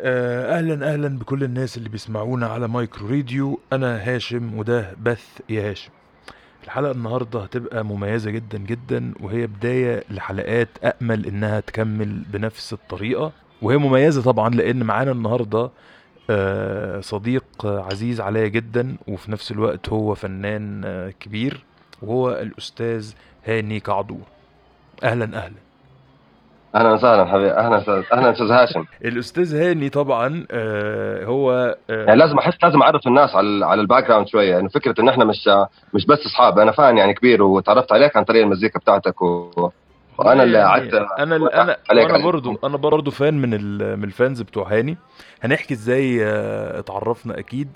آه، أهلا أهلا بكل الناس اللي بيسمعونا على مايكرو راديو. أنا هاشم وده بث يا هاشم. الحلقة النهاردة هتبقى مميزة جدا جدا وهي بداية لحلقات أأمل إنها تكمل بنفس الطريقة. وهي مميزة طبعا لأن معانا النهاردة آه، صديق عزيز عليا جدا وفي نفس الوقت هو فنان آه، كبير وهو الأستاذ هاني كعدور أهلا أهلا. أهلا وسهلا حبيبي أهلا أستاذ أهلا أستاذ هاشم. الأستاذ هاني طبعا آه، هو آه، يعني لازم أحس لازم أعرف الناس على على ال background شوية. يعني فكرة إن إحنا مش مش بس أصحاب أنا fan يعني كبير وتعرفت عليك عن طريق المزيكا بتاعتك و... وأنا اللي يعني قعدت أنا أنا عليك أنا عليك. برضو أنا برضو فان من من الفانز بتوع هاني. هنحكي إزاي آه، اتعرفنا أكيد.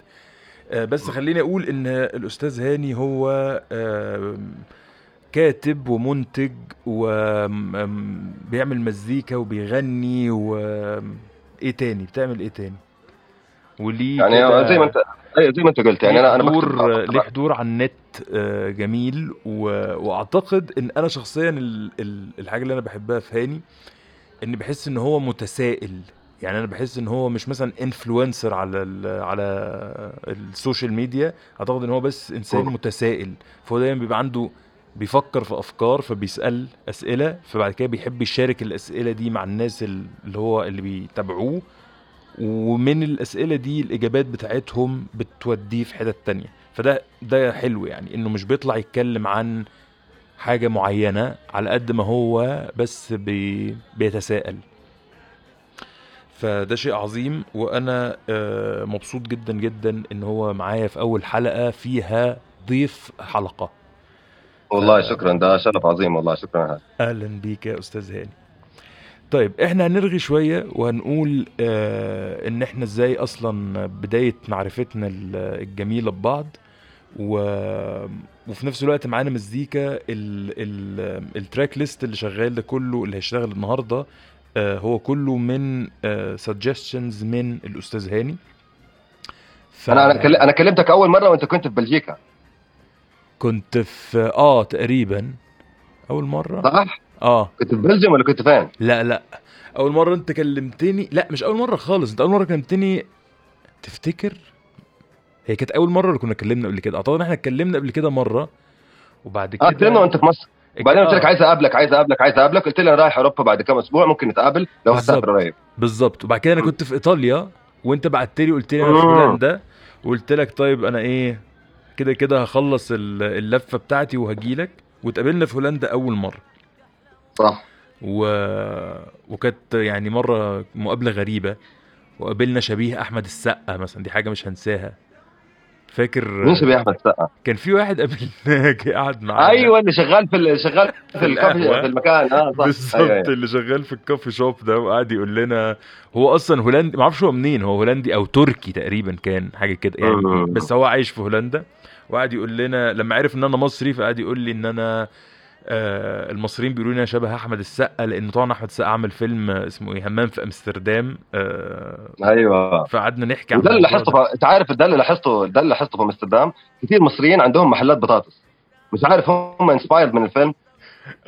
آه، بس خليني أقول إن الأستاذ هاني هو آم، كاتب ومنتج وبيعمل مزيكا وبيغني و إيه تاني؟ بتعمل إيه تاني؟ وليه يعني زي ما انت أيوة زي ما انت قلت يعني أنا أنا حضور ليه حضور على النت آه، جميل و... وأعتقد إن أنا شخصيا ال... ال... الحاجة اللي أنا بحبها في هاني اني بحس إن هو متسائل. يعني أنا بحس إن هو مش مثلا انفلونسر على ال... على ال social media أعتقد إن هو بس إنسان. متسائل. فهو دايما بيبقى عنده بيفكر في أفكار فبيسأل أسئلة فبعد كده بيحب يشارك الأسئلة دي مع الناس ال- اللي هو اللي بيتابعوه ومن الأسئلة دي الإجابات بتاعتهم بتوديه في حتت تانية. فده ده حلو يعني إنه مش بيطلع يتكلم عن حاجة معينة على قد ما هو بس بي بيتساءل. فده شيء عظيم وأنا آه، مبسوط جدا جدا إن هو معايا في أول حلقة فيها ضيف حلقة. والله شكرا ده شرف عظيم والله شكرا. أهلا بيك يا أستاذ هاني. طيب إحنا هنرغي شوية وهنقول آه إن إحنا إزاي أصلا بداية معرفتنا ال- الجميلة ببعض و... وفي نفس الوقت معانا مزيكا ال... ال... التراك ليست اللي شغال ده كله اللي هيشتغل النهارده آه هو كله من آه suggestions من الأستاذ هاني. ف... أنا أنا كلمتك أول مرة وأنت كنت في بلجيكا. كنت في آه تقريبا. أول مرة؟ صح؟ آه. كنت في بلجيوم ولا كنت فين؟ لا لا. أول مرة أنت كلمتني لا مش أول مرة خالص. أنت أول مرة كلمتني تفتكر؟ هي كانت أول مرة اللي كنا اتكلمنا قبل كده؟ أعتقد إن إحنا اتكلمنا قبل كده مرة. وبعد كده آه اتكلمنا وأنت في مصر. وبعدين قلت لك آه، عايز أقابلك عايز أقابلك عايز أقابلك. قلت لي أنا رايح أوروبا بعد كم أسبوع ممكن نتقابل لو. هسافر قريب. بالظبط. وبعد كده أنا كنت في إيطاليا وأنت بعت لي قلت لي أنا في. هولندا. وقلت لك طيب أنا إيه؟ كده كده هخلص ال- اللفة بتاعتي وهجيلك واتقابلنا في هولندا أول مرة صح و... وكانت يعني مرة مقابلة غريبة وقابلنا شبيه أحمد السقا مثلا دي حاجة مش هنساها فاكر مين شبيه أحمد السقا؟ كان في واحد قابلناه قعد معانا أيوه اللي شغال في ال- شغال في الكافي. في المكان آه صح بالظبط أيوة، أيوة. اللي شغال في الكافي شوب ده وقعد يقول لنا هو أصلا هولندي ما أعرفش هو منين هو هولندي أو تركي تقريبا كان حاجة كده يعني مم. بس هو عايش في هولندا وقعد يقول لنا لما عرف إن أنا مصري فقعد يقول لي إن أنا آه المصريين بيقولوا لي أنا شبه أحمد السقا لأن طبعا أحمد السقا عمل فيلم اسمه إيه همام في أمستردام. آه أيوه. فقعدنا نحكي عن وده اللي لاحظته ده. أنت عارف ده اللي لاحظته ده اللي لاحظته في أمستردام؟ كثير مصريين عندهم محلات بطاطس. مش عارف هم انسبايرد من الفيلم؟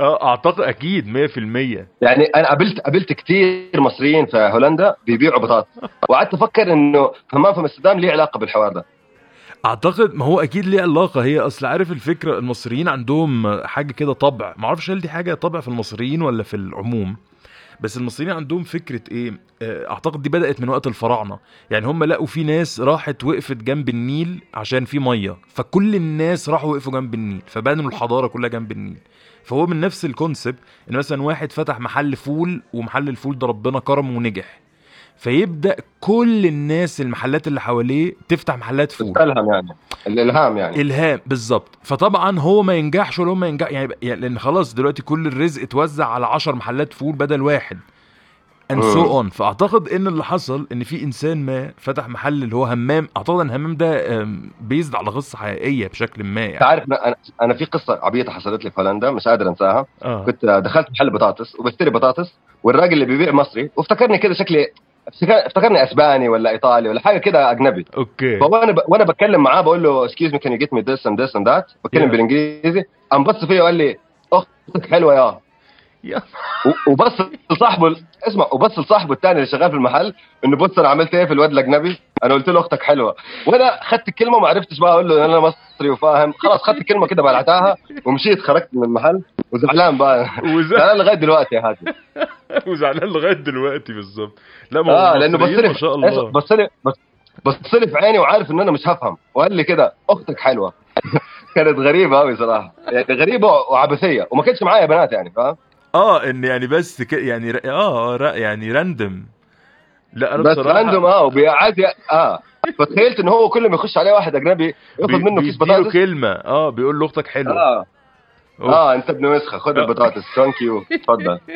آه أعتقد أكيد 100% يعني أنا قابلت قابلت كثير مصريين في هولندا بيبيعوا بطاطس. وقعدت أفكر إنه همام في أمستردام ليه علاقة بالحوار ده. أعتقد ما هو أكيد ليه علاقة. هي أصل عارف الفكرة المصريين عندهم حاجة كده طبع. ما أعرفش هل دي حاجة طبع في المصريين ولا في العموم. بس المصريين عندهم فكرة إيه؟ آه، أعتقد دي بدأت من وقت الفراعنة. يعني هم لقوا في ناس راحت وقفت جنب النيل عشان في مية. فكل الناس راحوا وقفوا جنب النيل فبنوا الحضارة كلها جنب النيل. فهو من نفس ال concept إن مثلا واحد فتح محل فول ومحل الفول ده ربنا كرمه ونجح. فيبدأ كل الناس المحلات اللي حواليه تفتح محلات فول. الإلهام يعني. الإلهام يعني. الهام بالظبط. فطبعا هو ما ينجحش ولا هو ما ينجح يعني, يعني لأن خلاص دلوقتي كل الرزق اتوزع على 10 محلات فول بدل واحد. So مم. on. فأعتقد إن اللي حصل إن في إنسان ما فتح محل اللي هو همام. أعتقد إن همام ده بيزد على قصة حقيقية بشكل ما يعني. عارف أنا أنا في قصة عبيطة حصلت لي في هولندا مش قادر أنساها. آه. كنت دخلت محل بطاطس وبشتري بطاطس والراجل اللي بيبيع مصري وافتكرني كده شكلي افتكرني أسباني ولا إيطالي ولا حاجة كده أجنبي. Okay. فوانا ب... وأنا بتكلم معاه بقول له excuse me can you get me this and this and that بتكلم Yeah. بالإنجليزي. قام بص فيا وقال لي أختك حلوة يا. وبص لصاحبه ال- اسمع وبص لصاحبه الثاني اللي شغال في المحل إنه بص أنا عملت إيه في الواد الأجنبي؟ أنا قلت له أختك حلوة. وأنا اخذت الكلمة وما عرفتش بقى أقول له أنا مصري وفاهم. خلاص اخذت الكلمة كده بلعتها ومشيت خرجت من المحل. وزعلان بقى. زعلان لغاية دلوقتي يا هادي وزعلان لغاية دلوقتي بالظبط. لا ما هو لأنه بص المصريين لي ما شاء الله. بص لي بص بص لي في عيني وعارف إن أنا مش هفهم. وقال لي كده أختك حلوة. كانت غريبة قوي صراحة. يعني غريبة وعبثية. وما كانش معايا بنات يعني فاهم؟ آه إن يعني بس ك... يعني ر... آه ر... يعني random لا أنا بس بصراحة random آه وبيعاد آه. فتخيلت إن هو كل ما يخش عليه واحد أجنبي ياخد منه كيس بطاطس؟ كلمة. آه بيقول له أختك حلوة. آه. أوف. آه أنت ابن وسخة. خد آه. البطاطس. thank you اتفضل.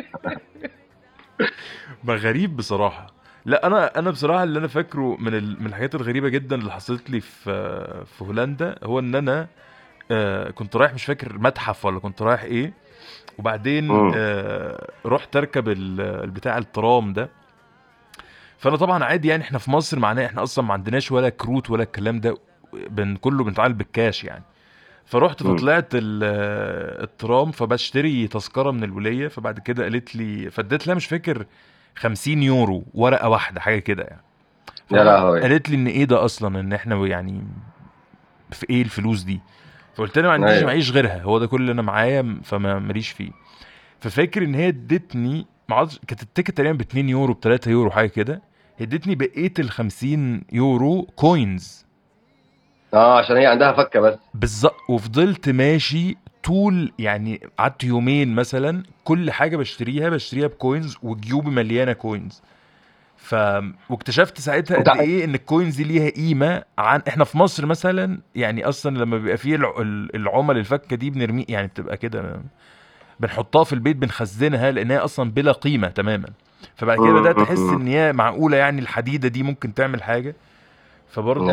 ما غريب بصراحة. لا أنا أنا بصراحة اللي أنا فاكره من ال... من الحاجات الغريبة جدا اللي حصلت لي في في هولندا هو إن أنا آه كنت رايح مش فاكر متحف ولا كنت رايح إيه وبعدين. آه رحت أركب ال- البتاع الترام ده. فأنا طبعا عادي يعني إحنا في مصر معناه إحنا أصلا ما عندناش ولا كروت ولا الكلام ده بن كله بنتعامل بالكاش يعني. فرحت مم. فطلعت ال- الترام فبشتري تذكرة من الوليه فبعد كده قالت لي فاديت لها مش فاكر 50 يورو ورقة واحدة حاجة كده يعني. يا لهوي. قالت لي إن إيه ده أصلا؟ إن إحنا يعني في إيه الفلوس دي؟ فقلت لها ما عنديش أيوة. معيش غيرها هو ده كل اللي أنا معايا فما ماليش فيه. ففاكر إن هي ادتني ما عادش كانت ال ticket تقريبا ب 2 يورو ب 3 يورو حاجة كده. ادتني بقية ال 50 يورو كوينز آه عشان هي عندها فكة بس. بالظبط وفضلت ماشي طول يعني قعدت يومين مثلا كل حاجة بشتريها بشتريها ب coins وجيوبي مليانة coins ف واكتشفت ساعتها قد إيه إن الكوينز دي ليها قيمة عن إحنا في مصر مثلا يعني أصلا لما بيبقى فيه الع- ال- العمل الفكة دي بنرمي يعني بتبقى كده بنحطها في البيت بنخزنها لأن هي أصلا بلا قيمة تماما. فبعد كده بدأت أحس. إن هي معقولة يعني الحديدة دي ممكن تعمل حاجة. فبرضه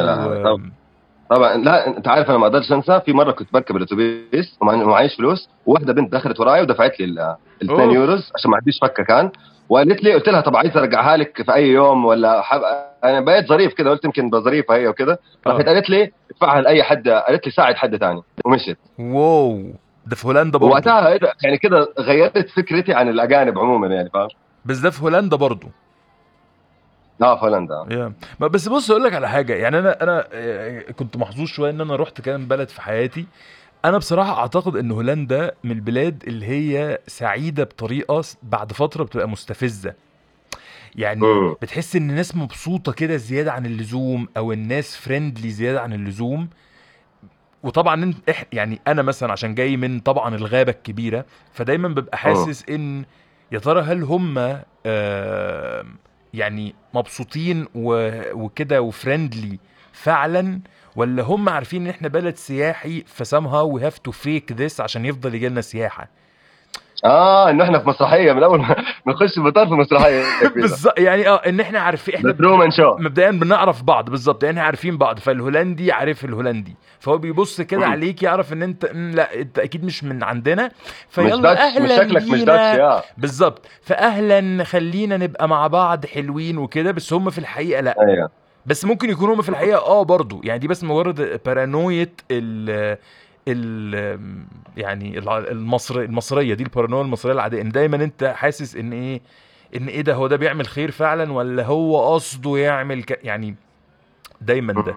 آه،. طبعا لا أنت عارف أنا ما أقدرش أنسى في مرة كنت بركب الأتوبيس ومعيش فلوس وواحدة بنت دخلت وراي ودفعت لي ال أوه. 2 يوروز عشان ما عنديش فكه كان وقالت لي قلت لها طب عايز أرجعها لك في أي يوم ولا حب... أنا بقيت ظريف كده قلت يمكن ظريفه هي وكده آه. راحت قالت لي ادفعها لأي حد قالت لي ساعد حد ثاني ومشيت واو ده في هولندا برضه ده؟ يعني كده غيرت فكرتي عن الأجانب عموما يعني فاهم بس ده في هولندا برضه آه في هولندا. يا. ما بس بص أقول لك على حاجة يعني أنا أنا آه، كنت محظوظ شوية إن أنا رحت كام بلد في حياتي. أنا بصراحة أعتقد إن هولندا من البلاد اللي هي سعيدة بطريقة بعد فترة بتبقى مستفزة. يعني. بتحس إن الناس مبسوطة كده زيادة عن اللزوم أو الناس friendly زيادة عن اللزوم. وطبعا انت يعني أنا مثلا عشان جاي من طبعا الغابة الكبيرة فدايما ببقى حاسس إن يا ترى هل هم آه يعني مبسوطين وكده و friendly فعلا؟ ولا هم عارفين إن إحنا بلد سياحي ف somehow we have to fake this عشان يفضل يجي لنا سياحة؟ آه إنه إحنا في مسرحية من أول ما نخش المطار في مسرحية بالظبط يعني آه إن إحنا عارفين إحنا Truman Show مبدئيا بنعرف بعض بالظبط يعني عارفين بعض فالهولندي عارف الهولندي. فهو بيبص كده. عليك يعرف إن أنت لا أنت أكيد مش من عندنا. فيلا أهلا مش شكلك مش. Dutch بالظبط. فاهلا خلينا نبقى مع بعض حلوين وكده بس هم في الحقيقة لا. أيوه. بس ممكن يكونوا هم في الحقيقة آه برضو. يعني دي بس مجرد بارانوية ال ال يعني المصر المصرية دي البارانويا المصرية العادية إن دايما أنت حاسس إن إيه؟ إن إيه ده؟ هو ده بيعمل خير فعلا ولا هو قصده يعمل ك... يعني دايما ده.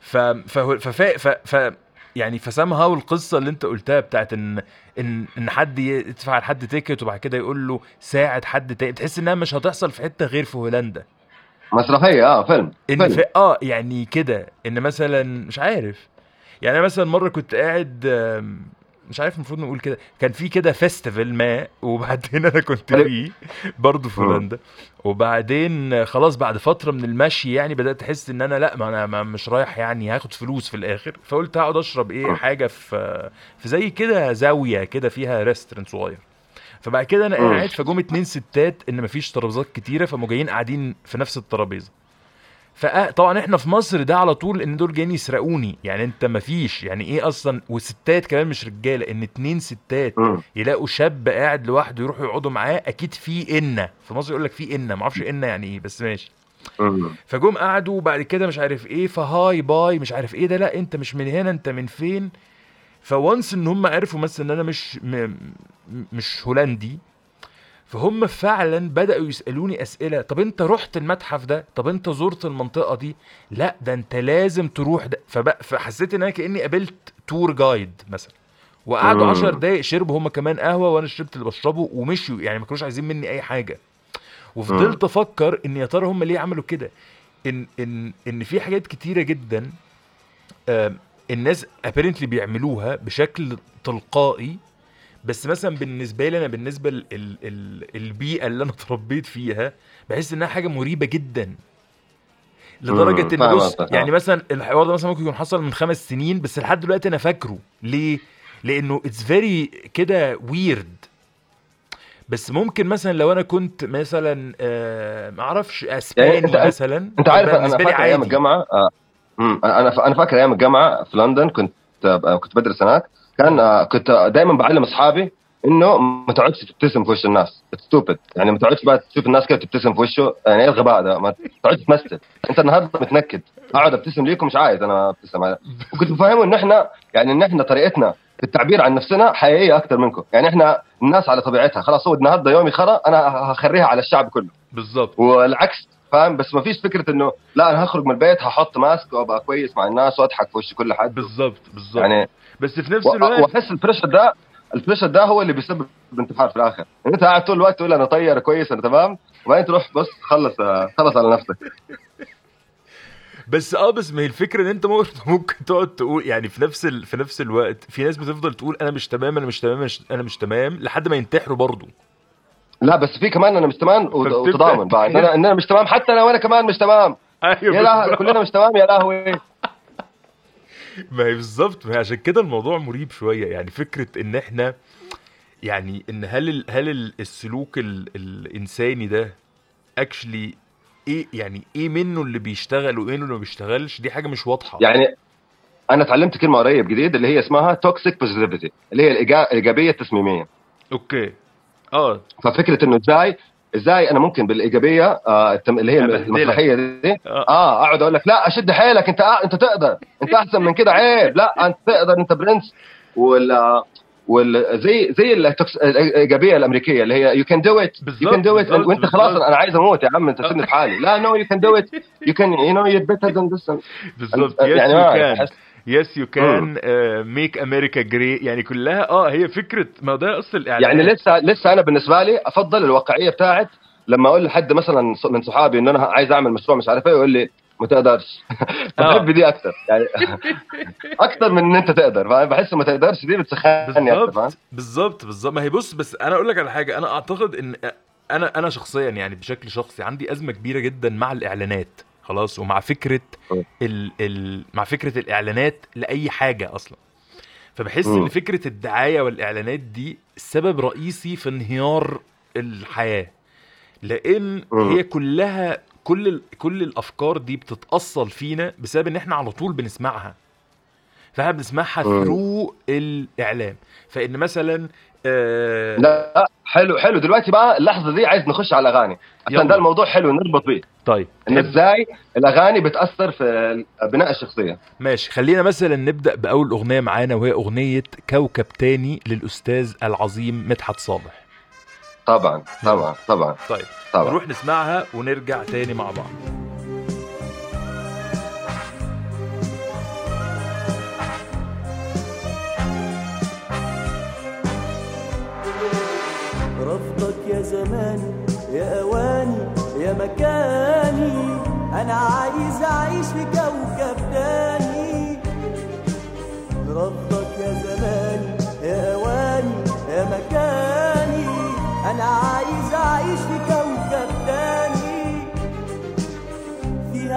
ف ف ف, ف, ف يعني فسام هاو القصة اللي أنت قلتها بتاعت ان ان إن حد يدفع لحد تيكت وبعد كده يقول له ساعد حد تاني تحس إنها مش هتحصل في حتة غير في هولندا. مسرحية آه فيلم إن فيلم. في آه يعني كده إن مثلا مش عارف يعني أنا مثلا مرة كنت قاعد مش عارف المفروض نقول كده كان في كده festival ما وبعدين أنا كنت حلو. فيه برضه في مم. هولندا وبعدين آه، خلاص بعد فترة من المشي يعني بدأت أحس إن أنا لأ ما أنا ما مش رايح يعني هاخد فلوس في الآخر فقلت هقعد أشرب إيه مم. حاجة في في زي كده زاوية كده فيها restaurant صغير فبعد كده أنا مم. قاعد فجم اتنين ستات إن مفيش ترابيزات كتيرة فمو جايين قاعدين في نفس الترابيزة فطبعا إحنا في مصر ده على طول إن دول جايين يسرقوني. يعني أنت مفيش يعني إيه أصلا؟ وستات كمان مش رجالة. إن اتنين ستات. يلاقوا شاب قاعد لوحده يروحوا يقعدوا معاه أكيد في انه في مصر يقول لك في انه ما أعرفش انه يعني إيه بس ماشي. فجم قعدوا وبعد كده مش عارف إيه فهاي باي مش عارف إيه ده. لا أنت مش من هنا أنت من فين؟ فوانس إن هم عرفوا مثلا إن أنا مش. م- مش هولندي فهم فعلا بدأوا يسألوني أسئلة طب أنت رحت المتحف ده؟ طب أنت زرت المنطقة دي؟ لا ده أنت لازم تروح ده. فبقى فحسيت إن أنا كأني قابلت تور جايد مثلا. وقعدوا مم. 10 دقايق شربوا هم كمان قهوة وأنا شربت اللي بشربه ومشيوا يعني ما كانوش عايزين مني أي حاجة. وفضلت أفكر إن يا ترى هم ليه عملوا كده؟ ان ان إن في حاجات كتيرة جدا الناس apparently بيعملوها بشكل تلقائي بس مثلا بالنسبة لي أنا بالنسبة ال ال ال البيئة اللي أنا اتربيت فيها بحس إنها حاجة مريبة جدا لدرجة إن بص. يعني مثلا الحوار ده مثلا ممكن يكون حصل من خمس سنين بس لحد دلوقتي أنا فاكره ليه؟ لأنه it's very كده weird بس ممكن مثلا لو أنا كنت مثلا آه ما أعرفش أسباني أنت- مثلا أنت عارف أنا فاكر أيام الجامعة آه. أنا أنا فاكر أيام الجامعة في لندن كنت آه، كنت بدرس هناك كان آه، كنت دائما بعلم أصحابي إنه ما تقعدش تبتسم في وش الناس. ستوبد يعني ما تقعدش بقى تشوف الناس كده تبتسم في وشه يعني إيه الغباء ده؟ ما تقعدش تمثل. أنت النهارده متنكد. اقعد أبتسم ليكم مش عايز أنا أبتسم. على وكنت بفهمه إن إحنا يعني إن إحنا طريقتنا في التعبير عن نفسنا حقيقية أكثر منكم. يعني إحنا الناس على طبيعتها. خلاص هو النهارده يومي خرا أنا هخريها على الشعب كله. بالظبط والعكس فاهم؟ بس ما فيش فكرة إنه لا أنا هخرج من البيت هحط ماسك وأبقى كويس مع الناس وأضحك في وش كل حد. بالظبط بالظبط. يعني بس في نفس الوقت وأحس ال pressure ده ال pressure ده هو اللي بيسبب انتحار في الآخر. يعني أنت قاعد طول الوقت تقول أنا طير كويس أنا تمام وبعدين تروح بص خلص خلص على نفسك. بس آه بس ما هي الفكرة إن أنت ممكن تقعد تقول يعني في نفس ال... في نفس الوقت في ناس بتفضل تقول أنا مش تمام أنا مش تمام. أنا مش تمام لحد ما ينتحروا برضه. لا بس في كمان أنا مش تمام وتضامن بعد أنا إن أنا مش تمام حتى أنا وأنا كمان مش تمام. أيوه يا بالظبط. كلنا مش تمام يا لهوي. ما هي بالظبط ما هي عشان كده الموضوع مريب شوية. يعني فكرة إن إحنا يعني إن هل ال... هل ال- السلوك ال... الإنساني ده actually إيه يعني إيه منه اللي بيشتغل وإيه منه اللي ما بيشتغلش؟ دي حاجة مش واضحة. يعني أنا تعلمت كلمة قريب جديد اللي هي اسمها toxic positivity اللي هي الايجابيه التسميميه أوكي. آه. ففكرة إنه إزاي إزاي أنا ممكن بالإيجابية آه اللي هي. المسرحية دي. آه. آه أقعد أقول لك لا أشد حيلك أنت آه أنت تقدر أنت أحسن من كده عيب لا أنت تقدر أنت برنس. وال وال زي زي الإيجابية الأمريكية اللي هي you can do it you can do it وأنت خلاص. أنا عايز أموت يا عم أنت سيبني في حالي. لا no you can do it you can you know you better than this بالظبط يعني ما yes you can make America great يعني كلها آه هي فكرة ما ده أصل الاعلان يعني لسه لسه أنا بالنسبة لي أفضل الواقعية بتاعت لما أقول لحد مثلا من صحابي ان أنا عايز أعمل مشروع مش عارف إيه يقول لي ما تقدرش. آه. بحب دي أكثر يعني أكثر من إن أنت تقدر. فاهم؟ بحس ما تقدرش دي بتسخني أكثر فاهم؟ بالظبط بالظبط ما هي بص بس أنا أقول لك على حاجة. أنا أعتقد إن أنا أنا شخصيا يعني بشكل شخصي عندي أزمة كبيرة جدا مع الإعلانات. خلاص ومع فكرة م. ال ال مع فكرة الإعلانات لأي حاجة أصلا فبحس. إن فكرة الدعاية والإعلانات دي سبب رئيسي في انهيار الحياة لأن. هي كلها كل ال- كل الأفكار دي بتتأصل فينا بسبب إن إحنا على طول بنسمعها فإحنا بنسمعها. ثرو الإعلام فإن مثلا آه لا حلو حلو. دلوقتي بقى اللحظة دي عايز نخش على الأغاني. عشان ده الموضوع حلو نربط بيه طيب إن إزاي الأغاني بتأثر في بناء الشخصية. ماشي خلينا مثلا نبدأ بأول أغنية معانا وهي أغنية كوكب تاني للأستاذ العظيم مدحت صالح. طبعا طبعا طبعا. طيب طبعا. نروح نسمعها ونرجع تاني مع بعض. مكاني. أنا عايز أعيش في كوكب تاني. رفضك يا زماني يا أواني يا مكاني. أنا عايز أعيش في كوكب تاني. في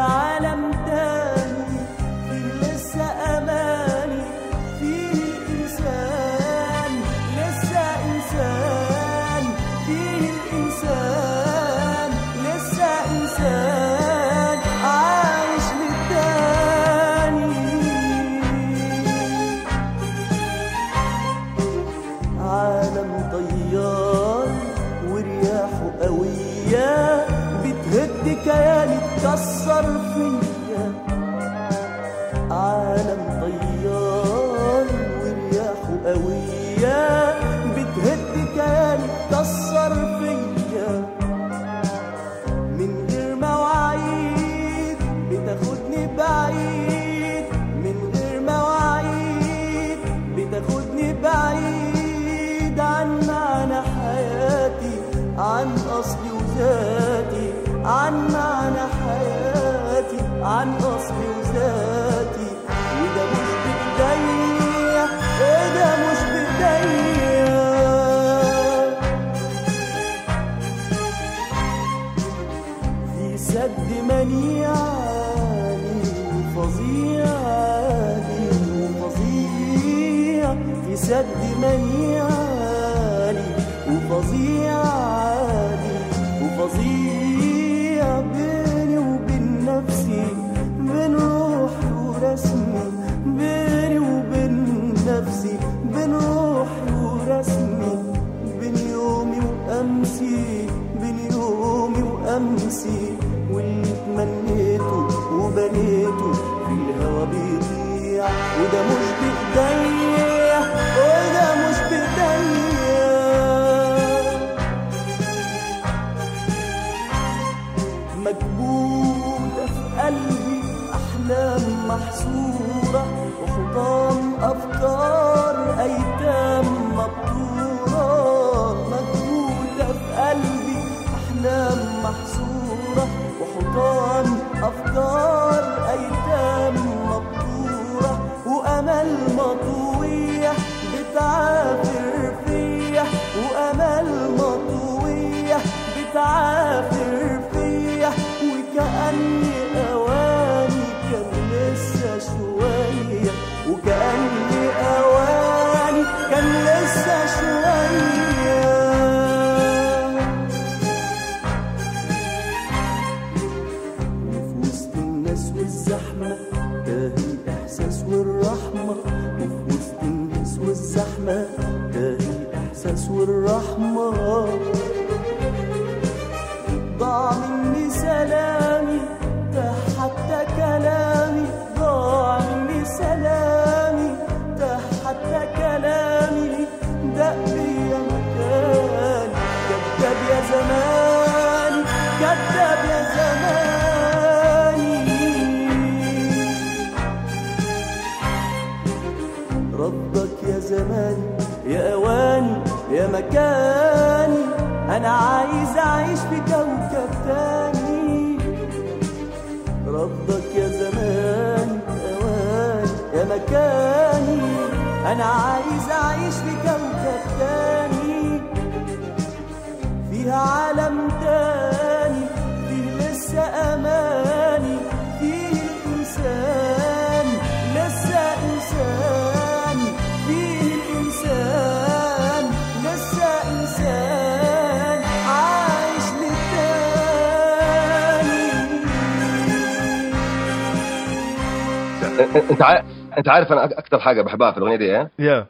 انت عارف انت عارف أنا أكثر حاجة بحبها في الأغنية دي إيه؟ يا.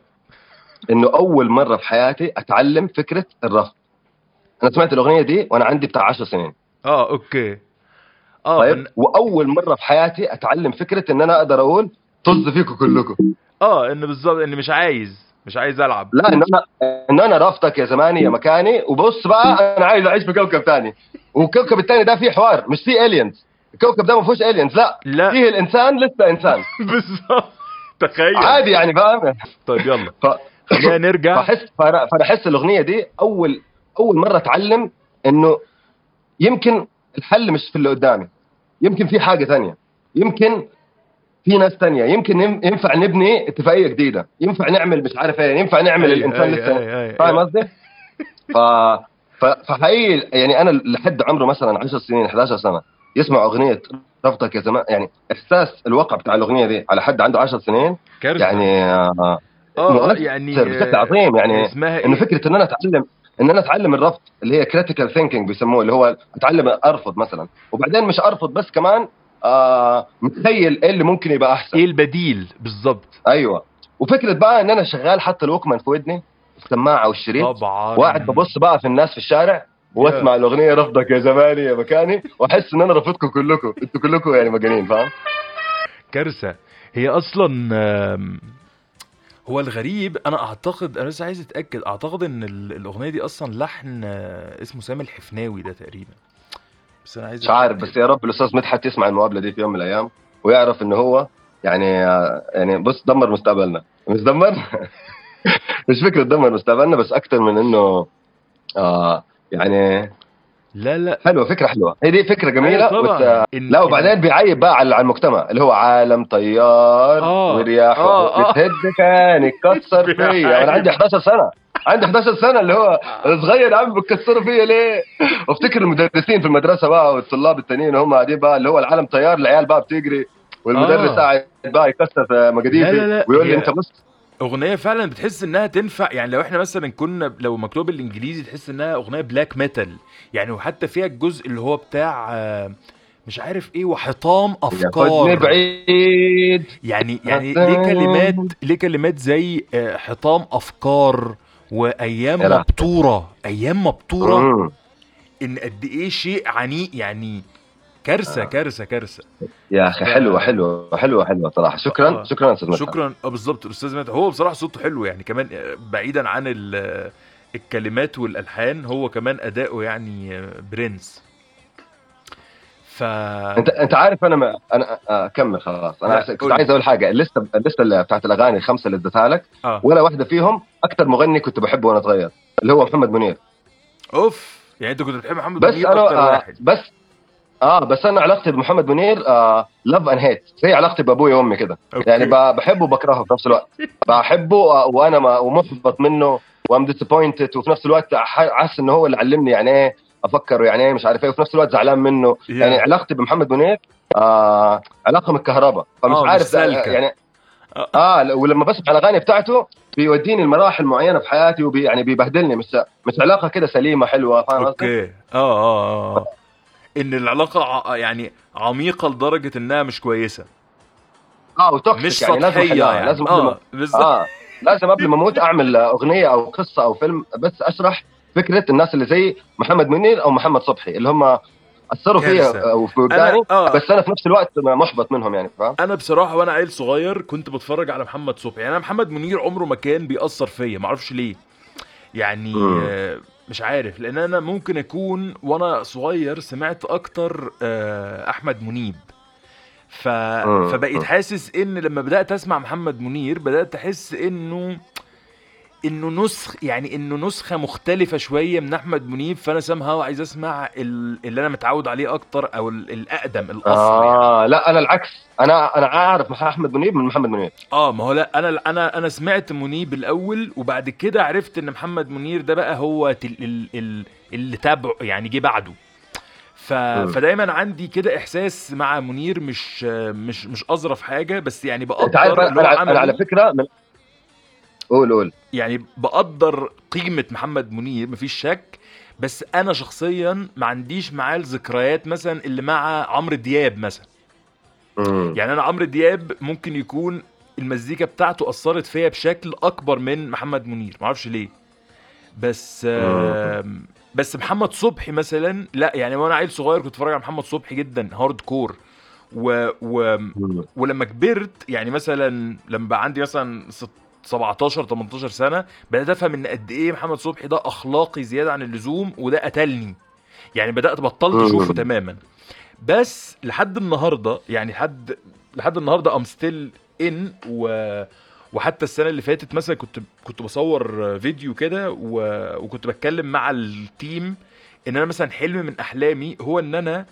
انه أول مرة في حياتي أتعلم فكرة الرفض أنا سمعت الأغنية دي وأنا عندي بتاع 10 سنين. آه أوكي. آه طيب فن- وأول مرة في حياتي أتعلم فكرة إن أنا أقدر أقول طز فيكم كلكم. آه إن بالظبط إني مش عايز مش عايز ألعب. لا إن أنا إن أنا رافضك يا زماني يا مكاني وبص بقى أنا عايز أعيش في كوكب تاني. والكوكب التاني ده فيه حوار مش فيه الينز الكوكب ده ما فيهوش الينز لا. لا. فيه الإنسان لسه إنسان. بالظبط. تخيل. عادي يعني فاهم؟ طيب يلا. ف... خلينا نرجع. فاحس فانا احس الأغنية دي اول أول مرة أتعلم إنه يمكن الحل مش في اللي قدامي. يمكن في حاجة ثانية يمكن في ناس تانية. يمكن يم- ينفع نبني اتفاقية جديدة. ينفع نعمل مش عارف إيه. ينفع نعمل أي- الإنسان أي- لسه. فاهم. قصدي؟ ف فحقيقي يعني أنا لحد عمره مثلا 10 سنين 11 سنة. يسمع أغنية رفضك يا زمان يعني إحساس الوقع بتاع الأغنية دي على حد عنده 10 سنين كارثة. يعني آه، آه آه، مؤثر يعني بشكل آه، عظيم يعني اسمها إنه إيه؟ فكرة إن أنا اتعلم إن أنا أتعلم الرفض اللي هي critical thinking بيسموه اللي هو أتعلم أرفض مثلا. وبعدين مش أرفض بس كمان آه متخيل إيه اللي ممكن يبقى أحسن. إيه البديل بالظبط أيوه. وفكرة بقى إن أنا شغال حتى ال Walkman في ودني السماعة والشريط. طبعا. وقاعد ببص بقى في الناس في الشارع واسمع الأغنية رفضك يا زماني يا مكاني وأحس إن أنا رافضكم كلكم. أنتوا كلكم يعني مجانين فاهم؟ كارثة. هي أصلا هو الغريب أنا أعتقد أنا بس عايز أتأكد أعتقد إن ال- الأغنية دي أصلا لحن آه، اسمه سامي الحفناوي ده تقريبا. بس أنا عايز مش عارف. بس يا رب الأستاذ مدحت يسمع المقابلة دي في يوم من الأيام ويعرف إن هو يعني يعني بص دمر مستقبلنا. مش دمر؟ مش فكرة دمر مستقبلنا بس أكثر من إنه آه يعني لا لا حلوة فكرة حلوة هي دي فكرة جميلة أيوة طبعا. بس آه، إن- لا وبعدين بيعيب بقى على المجتمع اللي هو عالم طيار آه. ورياحه آه، آه. بتهد كان يكسر فيا. وأنا عندي 11 سنة عندي 11 سنة اللي هو أنا صغير عم بتكسروا فيا ليه؟ وأفتكر المدرسين في المدرسة بقى والطلاب التانيين هم قاعدين بقى اللي هو العالم طيار العيال بقى بتجري والمدرس آه. قاعد بقى يكسر في مجاديفي ويقول لي أنت بص أغنية فعلا بتحس إنها تنفع يعني لو إحنا مثلا كنا لو مكتوب بالانجليزي تحس إنها أغنية black metal يعني وحتى فيها الجزء اللي هو بتاع مش عارف إيه وحطام أفكار بعيد يعني يعني ليه كلمات ليه كلمات زي آه، حطام أفكار وأيام. مبتورة أيام مبتورة. إن قد إيه شيء عنيف يعني كارثة آه. كارثة كارثة. يا أخي حلوة حلوة حلوة حلوة صراحة. شكرا آه. شكرا أستاذ مدحت. شكرا. آه بالظبط الاستاذ مدحت. هو بصراحة صوته حلو يعني كمان آه، بعيدا عن ال- الكلمات والألحان هو كمان أداؤه يعني آه، برنس. ف أنت أنت عارف أنا ما أنا آه، كمل خلاص. أنا كنت قول. عايز أقول حاجة. الليستة الليستة اللي بتاعت الأغاني الخمسة اللي اديتها لك آه. ولا واحدة فيهم أكثر مغني كنت بحبه وأنا صغير اللي هو محمد منير. أوف يعني أنت كنت بتحب محمد بس منير أكتر آه واحد. بس آه بس أنا علاقتي بمحمد منير آه لاف ان هيت زي علاقتي بأبوي وأمي كده. يعني بحبه وبكرهه في نفس الوقت بحبه آه، وأنا ومحبط منه وأم ديسابوينتد وفي نفس الوقت حاسس انه هو اللي علمني يعني إيه أفكر ويعني إيه مش عارف إيه وفي نفس الوقت زعلان منه يا. يعني علاقتي بمحمد منير آه علاقة من الكهرباء فمش آه، مش عارف. يعني آه. آه ولما بسمع الأغاني بتاعته بيوديني لمراحل معينة في حياتي وبي يعني بيبهدلني مش مش علاقة كده سليمة حلوة فاهم قصدي؟ أوكي آه آه آه إن العلاقة يعني عميقة لدرجة إنها مش كويسة آه و toxic مش يعني لازم يعني لازم آه بالظبط آه لازم قبل ما أموت أعمل أغنية أو قصة أو فيلم بس أشرح فكرة الناس اللي زي محمد منير أو محمد صبحي اللي هم أثروا. فيا وفي وجداني أنا- آه. بس أنا في نفس الوقت محبط منهم يعني فاهم؟ أنا بصراحة وأنا عيل صغير كنت بتفرج على محمد صبحي يعني أنا محمد منير عمره ما كان بيأثر فيا ما أعرفش ليه يعني. آه، مش عارف لأن أنا ممكن أكون وأنا صغير سمعت أكتر آه، أحمد منيب ف... مم. فبقيت مم. حاسس إن لما بدأت أسمع محمد منير بدأت أحس إنه إنه نسخ يعني إنه نسخة مختلفة شوية من أحمد منيب فأنا سامها عايز أسمع ال- اللي أنا متعود عليه أكتر أو ال- الأقدم الأصل يعني. آه لا أنا العكس. أنا أنا مح- أحمد منير من محمد منير آه ما هو لا أنا أنا أنا سمعت منيب الأول وبعد كده عرفت إن محمد منير ده بقى هو تل ال ال اللي تابعه يعني جه بعده. ف... فدايما عندي كده إحساس مع منير مش مش مش أظرف حاجة بس يعني أنت عارف بقدر اللي هو أنا, أنا على فكرة من... قول قول. يعني بقدر قيمة محمد منير مفيش شك بس أنا شخصيا ما عنديش معاه الذكريات مثلا اللي مع عمرو دياب مثلا. مم. يعني أنا عمرو دياب ممكن يكون المزيكا بتاعته أثرت فيا بشكل أكبر من محمد منير معرفش ليه. بس آم، بس محمد صبحي مثلا لا يعني وأنا عيل صغير كنت اتفرج على محمد صبحي جدا hardcore و, و. ولما كبرت يعني مثلا لما بقى عندي مثلا 17 18 سنة بدأت أفهم إن قد إيه محمد صبحي ده أخلاقي زيادة عن اللزوم وده قتلني يعني بدأت بطلت. أشوفه تماما بس لحد النهارده يعني لحد لحد النهارده I'm still in و وحتى السنة اللي فاتت مثلا كنت كنت بصور فيديو كده و... وكنت بتكلم مع ال team إن أنا مثلا حلم من أحلامي هو إن أنا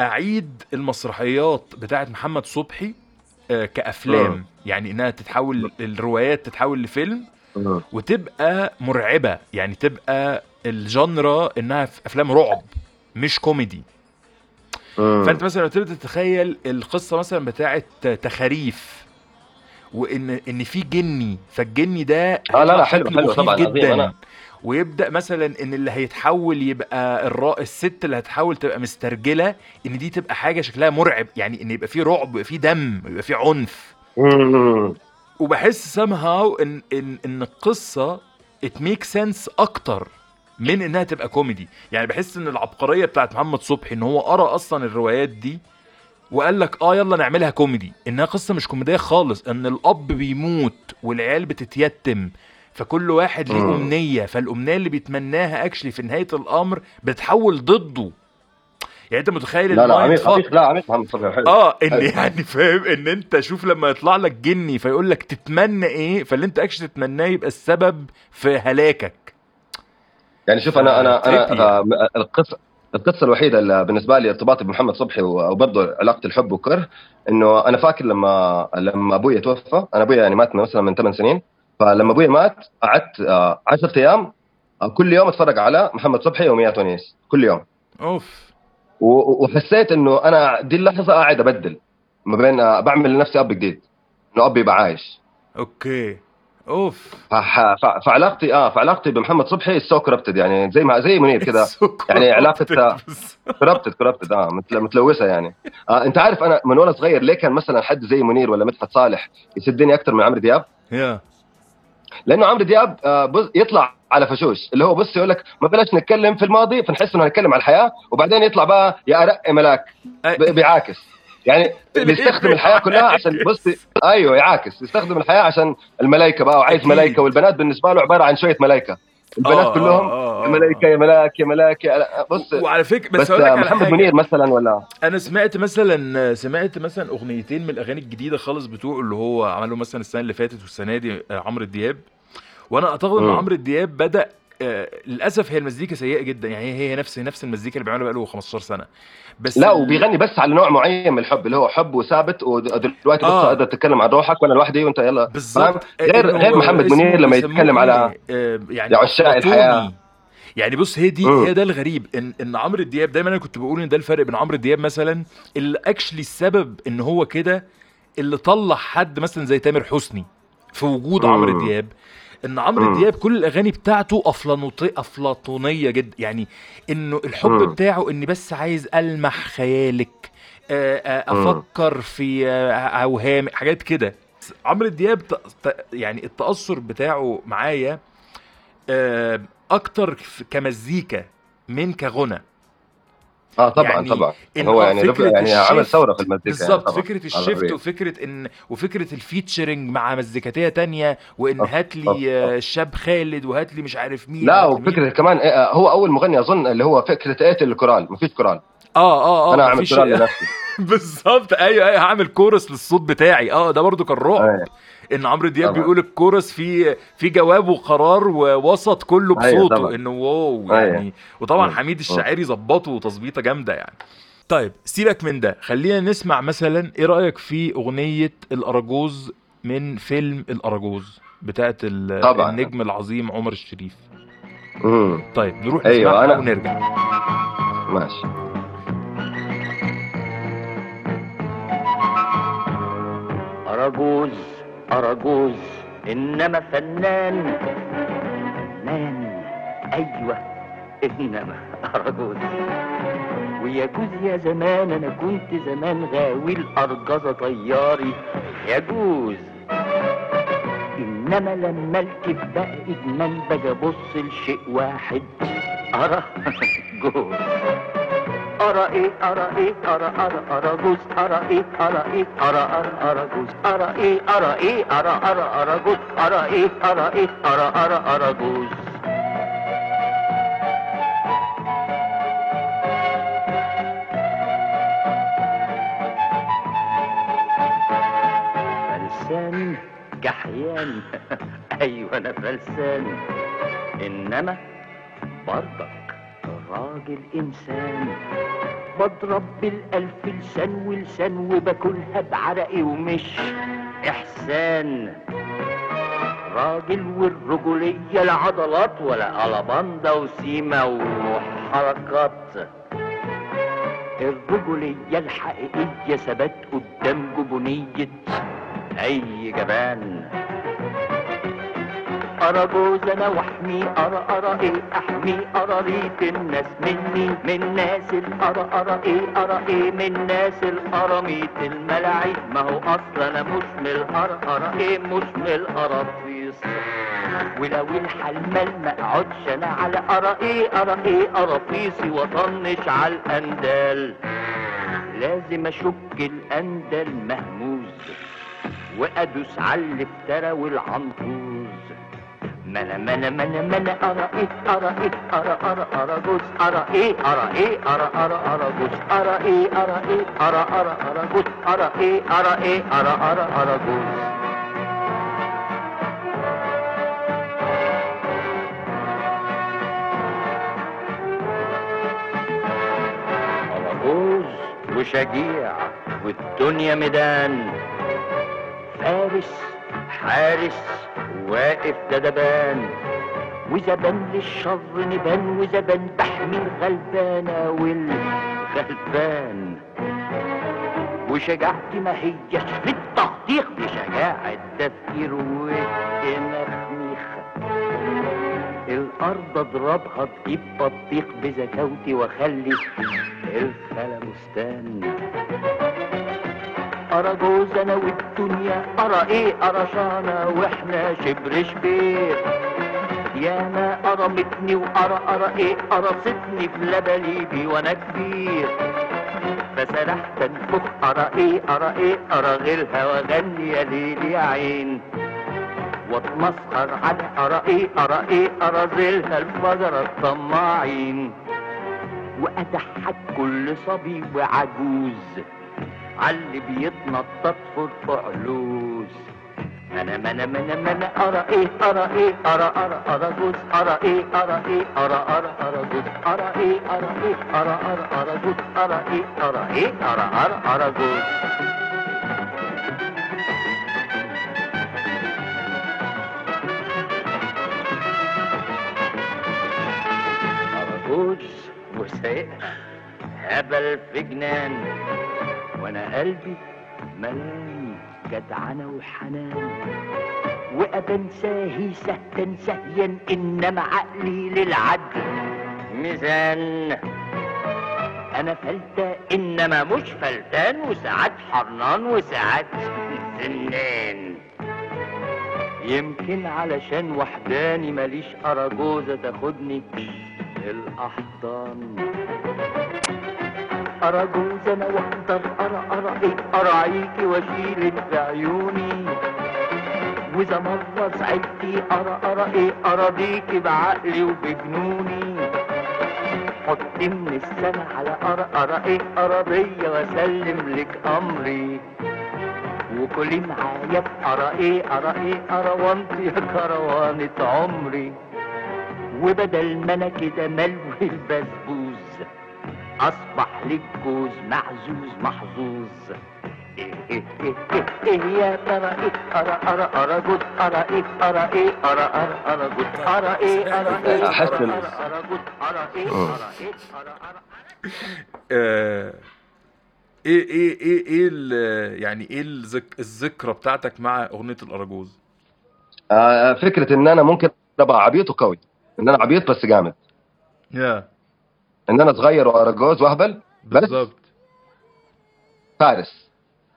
أعيد المسرحيات بتاعت محمد صبحي آه، كأفلام. يعني إنها تتحول الروايات تتحول لفيلم مم. وتبقى مرعبة يعني تبقى الجانرا إنها في أفلام رعب مش كوميدي مم. فأنت مثلا لو تبدأ تتخيل القصة مثلا بتاعه تخاريف وإن إن في جني فالجني ده آه، لا، لا، حلو، حلو طبعاً، جدا أنا- ويبدأ مثلا إن اللي هيتحول يبقى الرا... الست اللي هتحول تبقى مسترجلة إن دي تبقى حاجة شكلها مرعب يعني إن يبقى في رعب يبقى في دم يبقى في عنف. وبحس somehow ان ان إن القصة it makes sense أكتر من إنها تبقى كوميدي يعني بحس إن العبقرية بتاعت محمد صبحي إن هو قرأ أصلا الروايات دي وقال لك آه يلا نعملها كوميدي إنها قصة مش كوميديه خالص. إن الأب بيموت والعيال بتتيتم فكل واحد ليه. أمنية فالأمنية اللي بيتمناها actually في نهاية الأمر بتتحول ضده. يعني انت متخيل لا لا عميق عميق. لا عميق محمد صبحي حلو آه ان حلو. يعني فاهم ان انت شوف لما يطلع لك جني فيقول لك تتمنى إيه فاللي انت اكشن تتمناه يبقى السبب في هلاكك. يعني شوف أنا أنا أنا آه، القصة القصة الوحيدة اللي بالنسبة لي ارتباطي بمحمد صبحي وبرضه علاقه الحب والكره إنه أنا فاكر لما لما أبوي توفى أنا أبوي يعني مات مثلا من ثمان سنين فلما أبوي مات قعدت 10 أيام آه، كل يوم أتفرج على محمد صبحي وميات ونيس كل يوم. أوف. وحسيت إنه أنا دي اللحظة قاعد أبدل. ما بين آه، بعمل لنفسي أب جديد. إنه أبي يبقى عايش. أوكي. أوف. فعلاقتي آه فعلاقتي بمحمد صبحي so corrupted يعني زي ما زي منير كذا يعني علاقة- corrupted corrupted آه متل- متلوثة يعني. آه أنت عارف أنا من وأنا صغير ليه كان مثلا حد زي منير ولا مدحت صالح يسدني أكثر من عمرو دياب؟ يا لأنه عمرو دياب آه يطلع على فشوش. اللي هو بص يقول لك ما بلاش نتكلم في الماضي فنحس إنه نتكلم على الحياة. وبعدين يطلع بقى يا أرق ملاك بيعاكس. يعني بيستخدم الحياة كلها عشان بص أيوه يعاكس. يستخدم الحياة عشان الملائكه بقى وعايز. ملائكه والبنات بالنسبة له عبارة عن شوية ملائكه البنات آه، كلهم آه، آه، يا ملائكه يا ملاك يا ملاك يا بص وعلى فكرة بس, بس, هقول لك على محمد حاجة. منير مثلا ولا أنا سمعت مثلا سمعت مثلا أغنيتين من الأغاني الجديدة خالص بتوعه اللي هو عمله مثلا السنة اللي فاتت والسنة دي عمرو دياب وأنا اعتقد ان. عمرو دياب بدأ للأسف هي المزيكا سيئة جدا يعني هي هي نفس نفس المزيكا اللي بيعملها بقاله 15 سنة بس لا وبيغني بس على نوع معين من الحب اللي هو حب وثابت ودلوقتي آه. قادر تتكلم عن روحك وأنا لوحدي وأنت يلا بالظبط غير- غير محمد منير لما يتكلم على إيه؟ آه، يعني عشاق. الحياة. يعني بص هي دي. هي ده الغريب ان إن عمرو دياب دايما أنا كنت بقول إن ده الفرق بين عمرو دياب مثلا اللي اكشلي السبب إن هو كده اللي طلع حد مثلا زي تامر حسني في وجود. عمرو دياب إن عمرو. دياب كل الأغاني بتاعته أفلاطونية جدا يعني إنه الحب مم. بتاعه إني بس عايز ألمح خيالك. أفكر في أوهام حاجات كده عمرو دياب يعني التأثر بتاعه معايا أكتر كمزيكا من كغنى آه طبعا يعني طبعا إن هو آه يعني فكرة يعني عمل ثوره في المزيكا بالظبط يعني. فكرة ال shift. وفكرة ان وفكرة ال featuring مع مزيكاتية تانية وإن هات لي آه، الشاب خالد وهات لي مش عارف مين لا مين. وفكرة كمان آه، هو أول مغني أظن اللي هو فكرة آية الكورال ما فيش كورال آه آه آه أنا اعمل مفيش- كورال لنفسي بالظبط أيوه أيوه هعمل كورس للصوت بتاعي آه ده برضو كان رعب. إن عمرو دياب. بيقول الكورس في في جواب وقرار ووسط كله أيوة بصوته. إنه واو أيوة. يعني وطبعا مم. حميد الشاعري ظبطه تظبيطه جامدة يعني طيب سيبك من ده خلينا نسمع مثلا إيه رأيك في أغنية الأراجوز من فيلم الأراجوز بتاعت طبعا. النجم العظيم عمر الشريف امم طيب نروح أيوة، نسمعها أنا- ونرجع ماشي أرجوز أرجوز إنما فنان. فنان أيوة. إنما أرجوز ويجوز يا زمان أنا كنت زمان غاوي الأرجزة طياري. يجوز. إنما لما الكب بقى إدمان باجي أبص لشيء واحد. أرى جوز أرى إيه أرى إيه أرى أرى أرى جوز أرى إيه أرى إيه أرى أرى أرى جوز أرى إيه أرى إيه أرى أرى أرى جوز أرى إيه أرى إيه أرى أرى أرى جوز فلسان كحيان أيوة أنا فلسان إنما برضك راجل إنسان. بضرب بالألف لسان ولسان وباكلها بعرقي ومش إحسان. راجل والرجولية العضلات ولا ألباندا وسيمة وحركات. الرجولية الحقيقية ثبات قدام جبنية أي جبان. أرى أنا وأحمي أرى أرى إيه أحمي أرى ريت الناس مني من ناس الأرى أرى إيه أرى إيه من ناس الأراميت الملاعب. ما هو أصلا أنا مش من الأرى أرى إيه مش من الأراطيس ولو الحلمال ما أقعدش أنا على أرى إيه أرى إيه قراطيسي وأطنش على الأندال. لازم أشك الأندال مهموز وأدوس على الافترى والعنطوز منا منا منا منا أرى إيه أرى إيه أرى أرى أرى جوز أرى إيه أرى إيه أرى أرى أرى جوز أرى إيه أرى إيه أرى أرى أرى جوز أرى إيه أرى إيه أرى أرى أرى جوز أراجوز وشجيع والدنيا ميدان. فارس حارس واقف دبان وزبان للشر نبان وزبان بحمي الغلبانة والغلبان. وشجاعتي ما هيش في التخطيق بشجاعة تفكير والتمخميخ الأرض أضربها تجيب بطيخ بزكاوتي وأخلي الخلا بستان أرى جوز أنا والدنيا أرى إيه؟ أرى شانا وإحنا شبر شبير. يا ما أرمتني وأرى أرى إيه؟ قرصتني في لبليبي وأنا كبير. فسرحت أنفخ أرى إيه؟ أرى إيه؟ أرى غيرها وأغني يا ليل يا عين. واتمسخر على أرى إيه؟ أرى إيه؟ أرى زيلها الفجر الطماعين. وأضحك كل صبي وعجوز. عاللي بيتنطط في علوز انا منا منا منا أرى إيه أرى إيه أرى أرى أرى جوز أرى إيه أرى إيه أرى أرى أرى جوز أرى إيه أرى إيه أرى أرى أرى جوز أرى إيه أرى إيه أرى أرى أرى جوز. أرجوز وسائقها هبل في جنان. وأنا قلبي ملاني جدعنة وحنان. وابن ساهي سهتا سهيا إنما عقلي للعدل. ميزان. أنا فلتة إنما مش فلتان وساعات حرنان وساعات زنان. يمكن علشان وحداني ماليش أراجوزة تاخدني الأحضان. أراجوز أنا وأقدر أرى أرى إيه أراعيكي وأشيلك في عيوني وإذا مرة زعلتي أرى أرى إيه أراضيكي بعقلي وبجنوني. حطي من السنة على أرى أرى إيه أراضية وأسلم لك أمري. وكلي معايا أرى إيه أرى إيه أروانتي يا كروانة عمري. وبدل ما أنا كده ملوي البسبوس أصبح لك جوز معزوز محظوظ. إيه إيه إيه إيه, إيه يا ترى إيه؟ أرى أرى أرى جوز أرى إيه؟ أرى إيه؟ أرى أرى أرى جوز أرى إيه؟ أرى إيه؟ أرى ال- أرى أرى جوز أرى إيه؟ أرى إيه؟ أرى أرى. آه، إيه إيه إيه إيه ال- يعني إيه الذك... الذكرى بتاعتك مع أغنية الأراجوز؟ آه، فكرة إن أنا ممكن أبقى عبيط وقوي إن أنا عبيط بس جامد. يا. إن أنا صغير واراجوز وأهبل؟ بالظبط. فارس.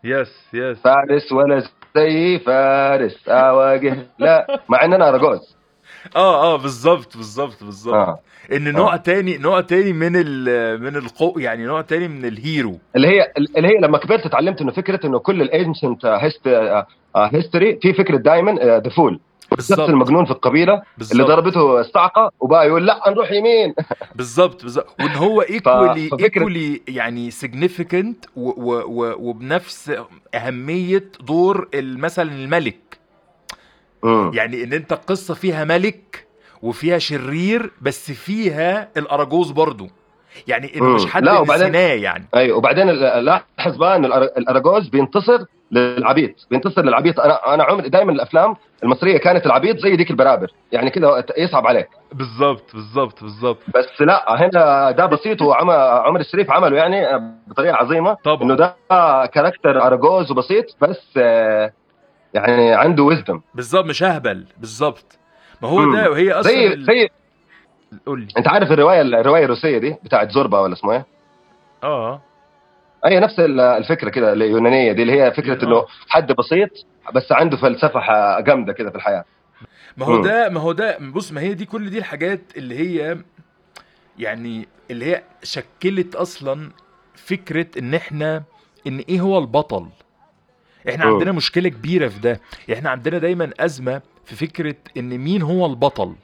يس يس فارس ولا زي فارس. أواجه. لا مع إن أنا اراجوز آه آه بالظبط بالظبط بالظبط. آه إن نوع تاني نوع تاني من ال من القو يعني نوع تاني من ال hero. اللي هي اللي هي لما كبرت اتعلمت إنه فكرة إنه كل ال ancient history في فكرة دائما the fool بالظبط المجنون في القبيلة اللي بالظبط ضربته الصعقه وبقى يقول لا نروح يمين. بالظبط بالظبط وإن هو equally ففكرة- equally يعني significant وبنفس أهمية دور مثلا الملك. مم. يعني إن أنت القصة فيها ملك وفيها شرير بس فيها الأراجوز برضو. يعني انه. مش حد لا، وبعدين- نسيناه يعني. أيوه وبعدين لاحظ بقى إن الأراجوز بينتصر للعبيط بينتصر للعبيط أنا أنا عمري دائما الأفلام المصرية كانت العبيط زي ديك البرابر يعني كده يصعب عليك. بالظبط بالظبط بالظبط بس لا هنا ده بسيط وعمر عمر الشريف عمله يعني بطريقة عظيمة طبعا. إنه ده كاركتر اراجوز وبسيط بس آه، يعني عنده ويزدم بالظبط مش أهبل. بالظبط ما هو. ده وهي أصلا زي ال- زي قول لي. أنت عارف الرواية الرواية الروسية دي بتاعت زوربا ولا اسمها إيه؟ آه. هي نفس ال- الفكرة كده اليونانية دي اللي هي فكرة آه. إنه حد بسيط بس عنده فلسفة جامدة كده في الحياة ما هو. ده ما هو ده بص ما هي دي كل دي الحاجات اللي هي يعني اللي هي شكلت أصلا فكرة إن إحنا إن إيه هو البطل إحنا. عندنا مشكلة كبيرة في ده إحنا عندنا دايما أزمة في فكرة إن مين هو البطل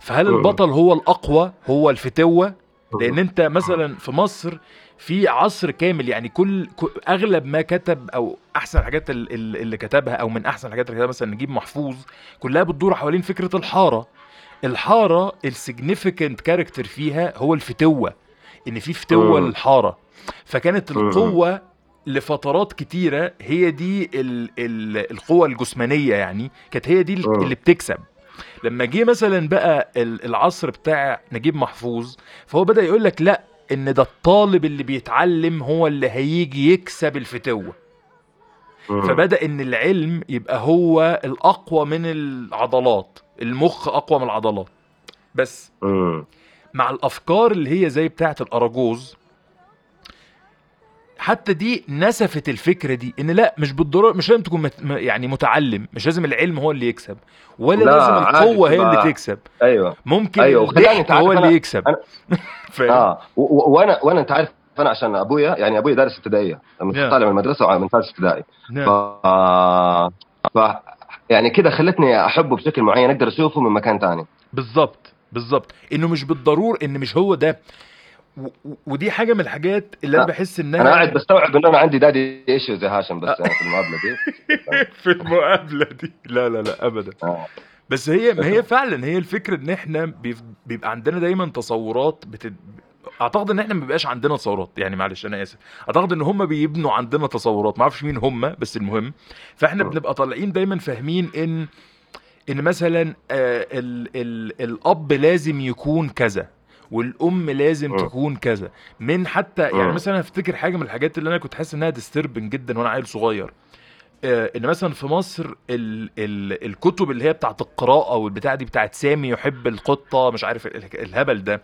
فهل. البطل هو الأقوى هو الفتوة لأن أنت مثلا في مصر في عصر كامل يعني كل كل- أغلب ما كتب أو أحسن الحاجات ال- ال- اللي كتبها أو من أحسن الحاجات اللي كتبها مثلا نجيب محفوظ كلها بتدور حوالين فكرة الحارة الحارة ال significant character فيها هو الفتوة إن في فتوة. للحارة فكانت. القوة لفترات كتيرة هي دي ال ال القوة الجسمانية يعني كانت هي دي. اللي بتكسب لما جه مثلا بقى ال- العصر بتاع نجيب محفوظ فهو بدأ يقول لك لأ إن ده الطالب اللي بيتعلم هو اللي هيجي يكسب الفتوة. فبدأ إن العلم يبقى هو الأقوى من العضلات المخ أقوى من العضلات بس. مع الأفكار اللي هي زي بتاعة الأراجوز حتى دي نسفت الفكرة دي إن لا مش بالضرورة مش لازم تكون مت يعني متعلم مش لازم العلم هو اللي يكسب ولا لا، لازم القوة هي اللي تكسب. أيوه. ممكن أيوة، الضحك هو اللي يكسب. أنا- آه وأنا وأنا أنت عارف أنا عشان أبويا يعني أبويا دارس ابتدائيه لما Yeah. طالع من المدرسة من ثالث ابتدائي. ف... نعم. ف يعني كده خلتني أحبه بشكل معين أقدر أشوفه من مكان تاني. بالظبط بالظبط إنه مش بالضرور إن مش هو ده. ودي حاجة من الحاجات اللي أنا بحس انها أنا قاعد بستوعب انه أنا عندي دادي ايشوز يا هاشم بس في المقابلة دي. في المقابلة دي. لا لا لا ابدا. آه. بس هي ما هي فعلا هي الفكرة إن إحنا بيبقى عندنا دايما تصورات بت... أعتقد إن إحنا ما بيبقاش عندنا تصورات. يعني معلش أنا آسف. أعتقد إن هم بيبنوا عندنا تصورات. ما أعرفش مين هم بس المهم. فإحنا. بنبقى طالعين دايما فاهمين إن إن مثلا آه ال... ال... الأب لازم يكون كذا. والأم لازم م. تكون كذا من حتى يعني م. مثلا أفتكر حاجة من الحاجات اللي أنا كنت حاسس إنها ديستربنج جدا وأنا عيل صغير آه، إن مثلا في مصر ال ال الكتب اللي هي بتاعت القراءة والبتاع دي بتاعت سامي يحب القطة مش عارف ال- الهبل ده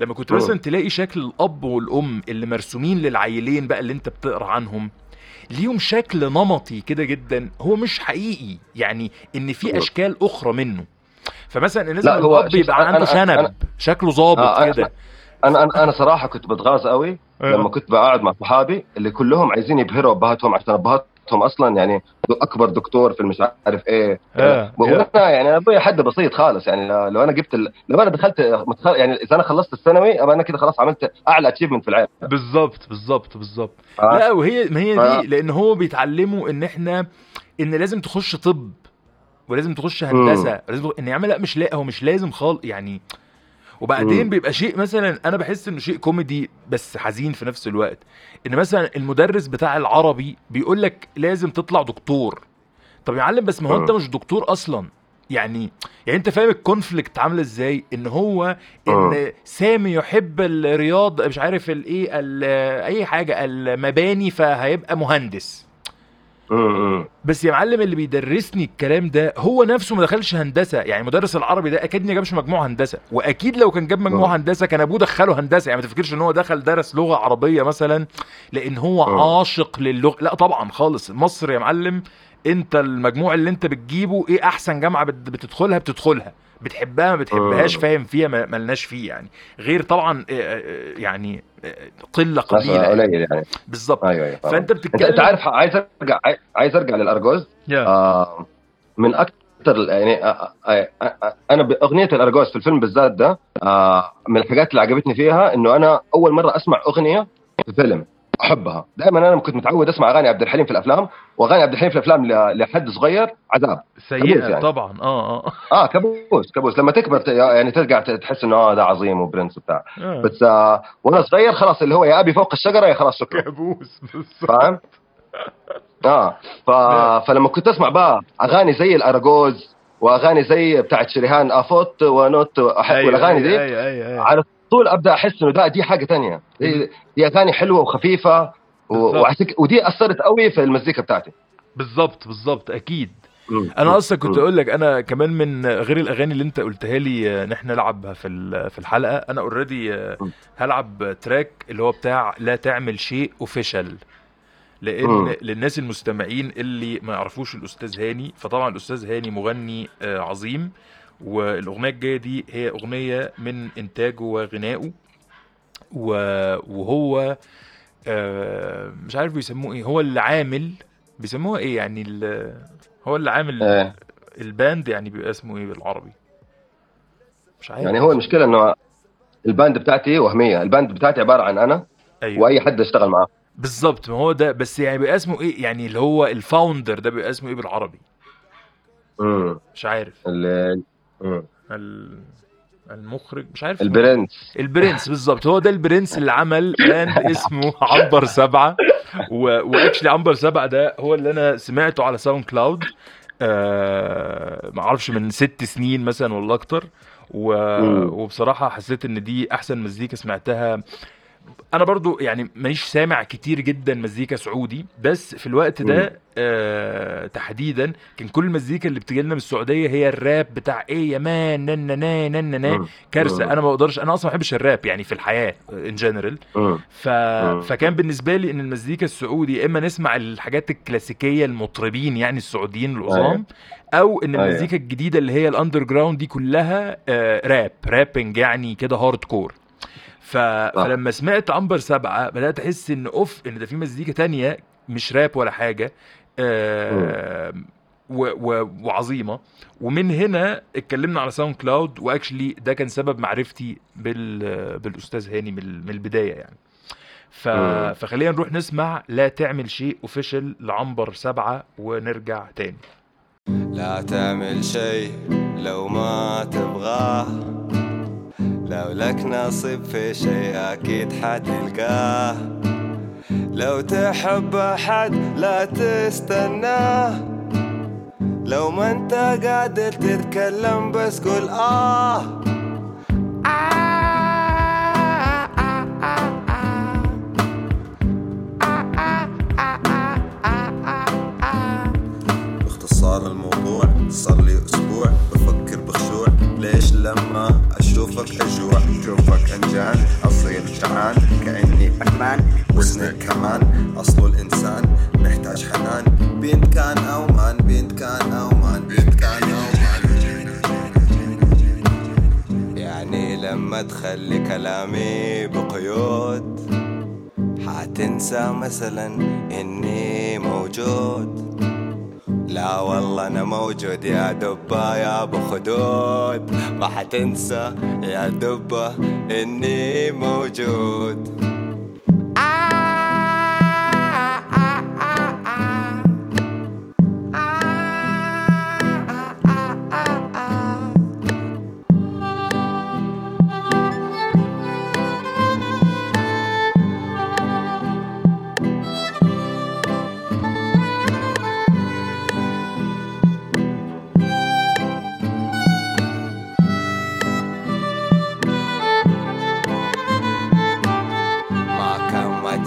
لما كنت مم. مثلا تلاقي شكل الأب والأم اللي مرسومين للعيلين بقى اللي أنت بتقرأ عنهم ليهم شكل نمطي كده جدا هو مش حقيقي يعني إن في. أشكال أخرى منه فمثلا لازم الاب يبقى عنده شنب أنا- شكله ظابط آه، كده. أنا أنا أنا صراحة كنت بتغاظ قوي لما كنت بقعد مع صحابي اللي كلهم عايزين يبهروا أبهاتهم عشان أبهاتهم أصلا يعني أكبر دكتور في المش عارف إيه. آه، وأنا يعني أبوي حد بسيط خالص يعني لو أنا جبت ال... لو أنا دخلت متخ... يعني إذا أنا خلصت الثانوي أبقى أنا كده خلاص عملت أعلى achievement في العالم. بالظبط بالظبط بالظبط آه. لا وهي ما هي آه. دي لأن هو بيتعلموا إن إحنا إن لازم تخش طب. ولازم تخش هندسة لازم إن يعمل لا مش لا هو مش لازم خالص يعني وبعدين. بيبقى شيء مثلا أنا بحس إنه شيء كوميدي بس حزين في نفس الوقت إن مثلا المدرس بتاع العربي بيقول لك لازم تطلع دكتور. طب يا معلم بس ما هو أنت. مش دكتور أصلا. يعني يعني أنت فاهم الكونفليكت عامله إزاي؟ إن هو إن سامي يحب الرياض مش عارف الإيه ال- أي حاجة المباني فهيبقى مهندس. بس يا معلم اللي بيدرسني الكلام ده هو نفسه ما دخلش هندسة. يعني مدرس العربي ده أكيد ما جابش مجموع هندسة. وأكيد لو كان جاب مجموع. هندسة كان أبوه دخله هندسة. يعني ما تفكرش إن هو دخل درس لغة عربية مثلا لأن هو. عاشق للغة؟ لا طبعا خالص. مصر يا معلم أنت المجموع اللي أنت بتجيبه إيه أحسن جامعة بت- بتدخلها؟ بتدخلها. بتحبها ما بتحبهاش آه. فاهم فيها ما ملناش فيه يعني غير طبعا آه، آه، يعني قلة قليلة يعني. قليل يعني بالظبط أيوه أيوه فاهم. فأنت انت بتتكلم أنت عارف عايز أرجع عايز أرجع للأرجوز يا. آه من أكثر يعني آه آه آه أنا باغنيه الأرجوز في الفيلم بالذات ده آه من الحاجات اللي عجبتني فيها إنه أنا أول مرة أسمع أغنية في فيلم أحبها. دائما أنا كنت متعود أسمع أغاني عبد الحليم في الأفلام وأغاني عبد الحليم في الأفلام لحد صغير عذاب. سيئة يعني. طبعا. آه آه آه. كابوس كابوس. لما تكبر يعني ترجع تحس إنه آه ده عظيم وبرنس وبتاع. آه. بس آه وأنا صغير خلاص اللي هو يا أبي فوق الشجرة يا خلاص شكرا. كابوس فاهم؟ آه ف... فلما كنت أسمع بقى أغاني زي الاراجوز وأغاني زي بتاعت شريهان افوت ونوت أحب والأغاني دي أيوه أيوه أيوه. على طول أبدأ أحس إنه ده دي حاجة تانية دي, دي اغاني حلوة وخفيفة. وعسك... ودي أثرت قوي في المزيكا بتاعتي بالظبط بالظبط أكيد مم. أنا أصلا كنت. أقول لك أنا كمان من غير الأغاني اللي أنت قلتها لي آه، إن إحنا نلعبها في في الحلقة أنا already مم. هلعب track اللي هو بتاع لا تعمل شيء official لأن مم. للناس المستمعين اللي ما يعرفوش الأستاذ هاني فطبعا الأستاذ هاني مغني آه، عظيم والأغنية الجاية دي هي أغنية من إنتاجه وغنائه. وهو آه، مش عارف بيسموه إيه. هو اللي عامل بيسموها إيه يعني ال- هو اللي عامل إيه ال band يعني بيبقى اسمه إيه بالعربي؟ مش عارف. يعني هو المشكلة إنه ال band بتاعتي وهمية. ال band بتاعتي عبارة عن أنا أيوه. وأي حد اشتغل معاه. بالظبط. ما هو ده بس يعني بيبقى اسمه إيه يعني اللي هو ال founder ده بيبقى اسمه إيه بالعربي؟ امم مش عارف. ال- مم. ال- المخرج مش عارف البرنس. البرنس بالظبط. هو ده البرنس اللي عمل band اسمه عنبر سبعة. و... و actually عنبر سبعة ده هو اللي أنا سمعته على SoundCloud آه... ما أعرفش من ست سنين مثلا ولا أكتر. و... مم. وبصراحة حسيت إن دي أحسن مزيكا سمعتها أنا برضو يعني مانيش سامع كتير جدا مزيكا سعودي بس في الوقت ده آه تحديدا كان كل المزيكا اللي بتجي لنا من السعودية هي الراب بتاع إيه يا man نن نن نن نن مم. كارثة. أنا ما بقدرش أنا أصلا ما بحبش الراب يعني في الحياة in general. ف... فكان بالنسبة لي إن المزيكا السعودي يا إما نسمع الحاجات الكلاسيكية المطربين يعني السعوديين العظام أو إن أيوة. المزيكا الجديدة اللي هي ال underground دي كلها آه rap rapping يعني كده hardcore ف... فلما سمعت عنبر سبعة بدأت أحس إن أوف إن ده في مزيكا تانية مش راب ولا حاجة آه و... و... وعظيمة. ومن هنا اتكلمنا على SoundCloud و actually ده كان سبب معرفتي بال... بالأستاذ هاني من, من البداية يعني. ف... فخلينا نروح نسمع لا تعمل شيء official لعنبر سبعة ونرجع تاني. لا تعمل شيء لو ما تبغاه. لو لك نصيب في شيء أكيد حتلقاه. لو تحب أحد لا تستناه. لو ما أنت قادر تتكلم بس قول آه. باختصار الموضوع صار لي أسبوع. ليش لما أشوفك أجوع؟ أشوفك أنجان أصير جعان كأني فنان وزني كمان أصل الإنسان محتاج حنان. بنت كان أو مان بنت كان أو مان بنت كان أو مان. يعني لما تخلي كلامي بقيود حتنسى مثلا إني موجود. لا والله أنا موجود يا دبة يا أبو خدود. ما حتنسى يا دبة إني موجود.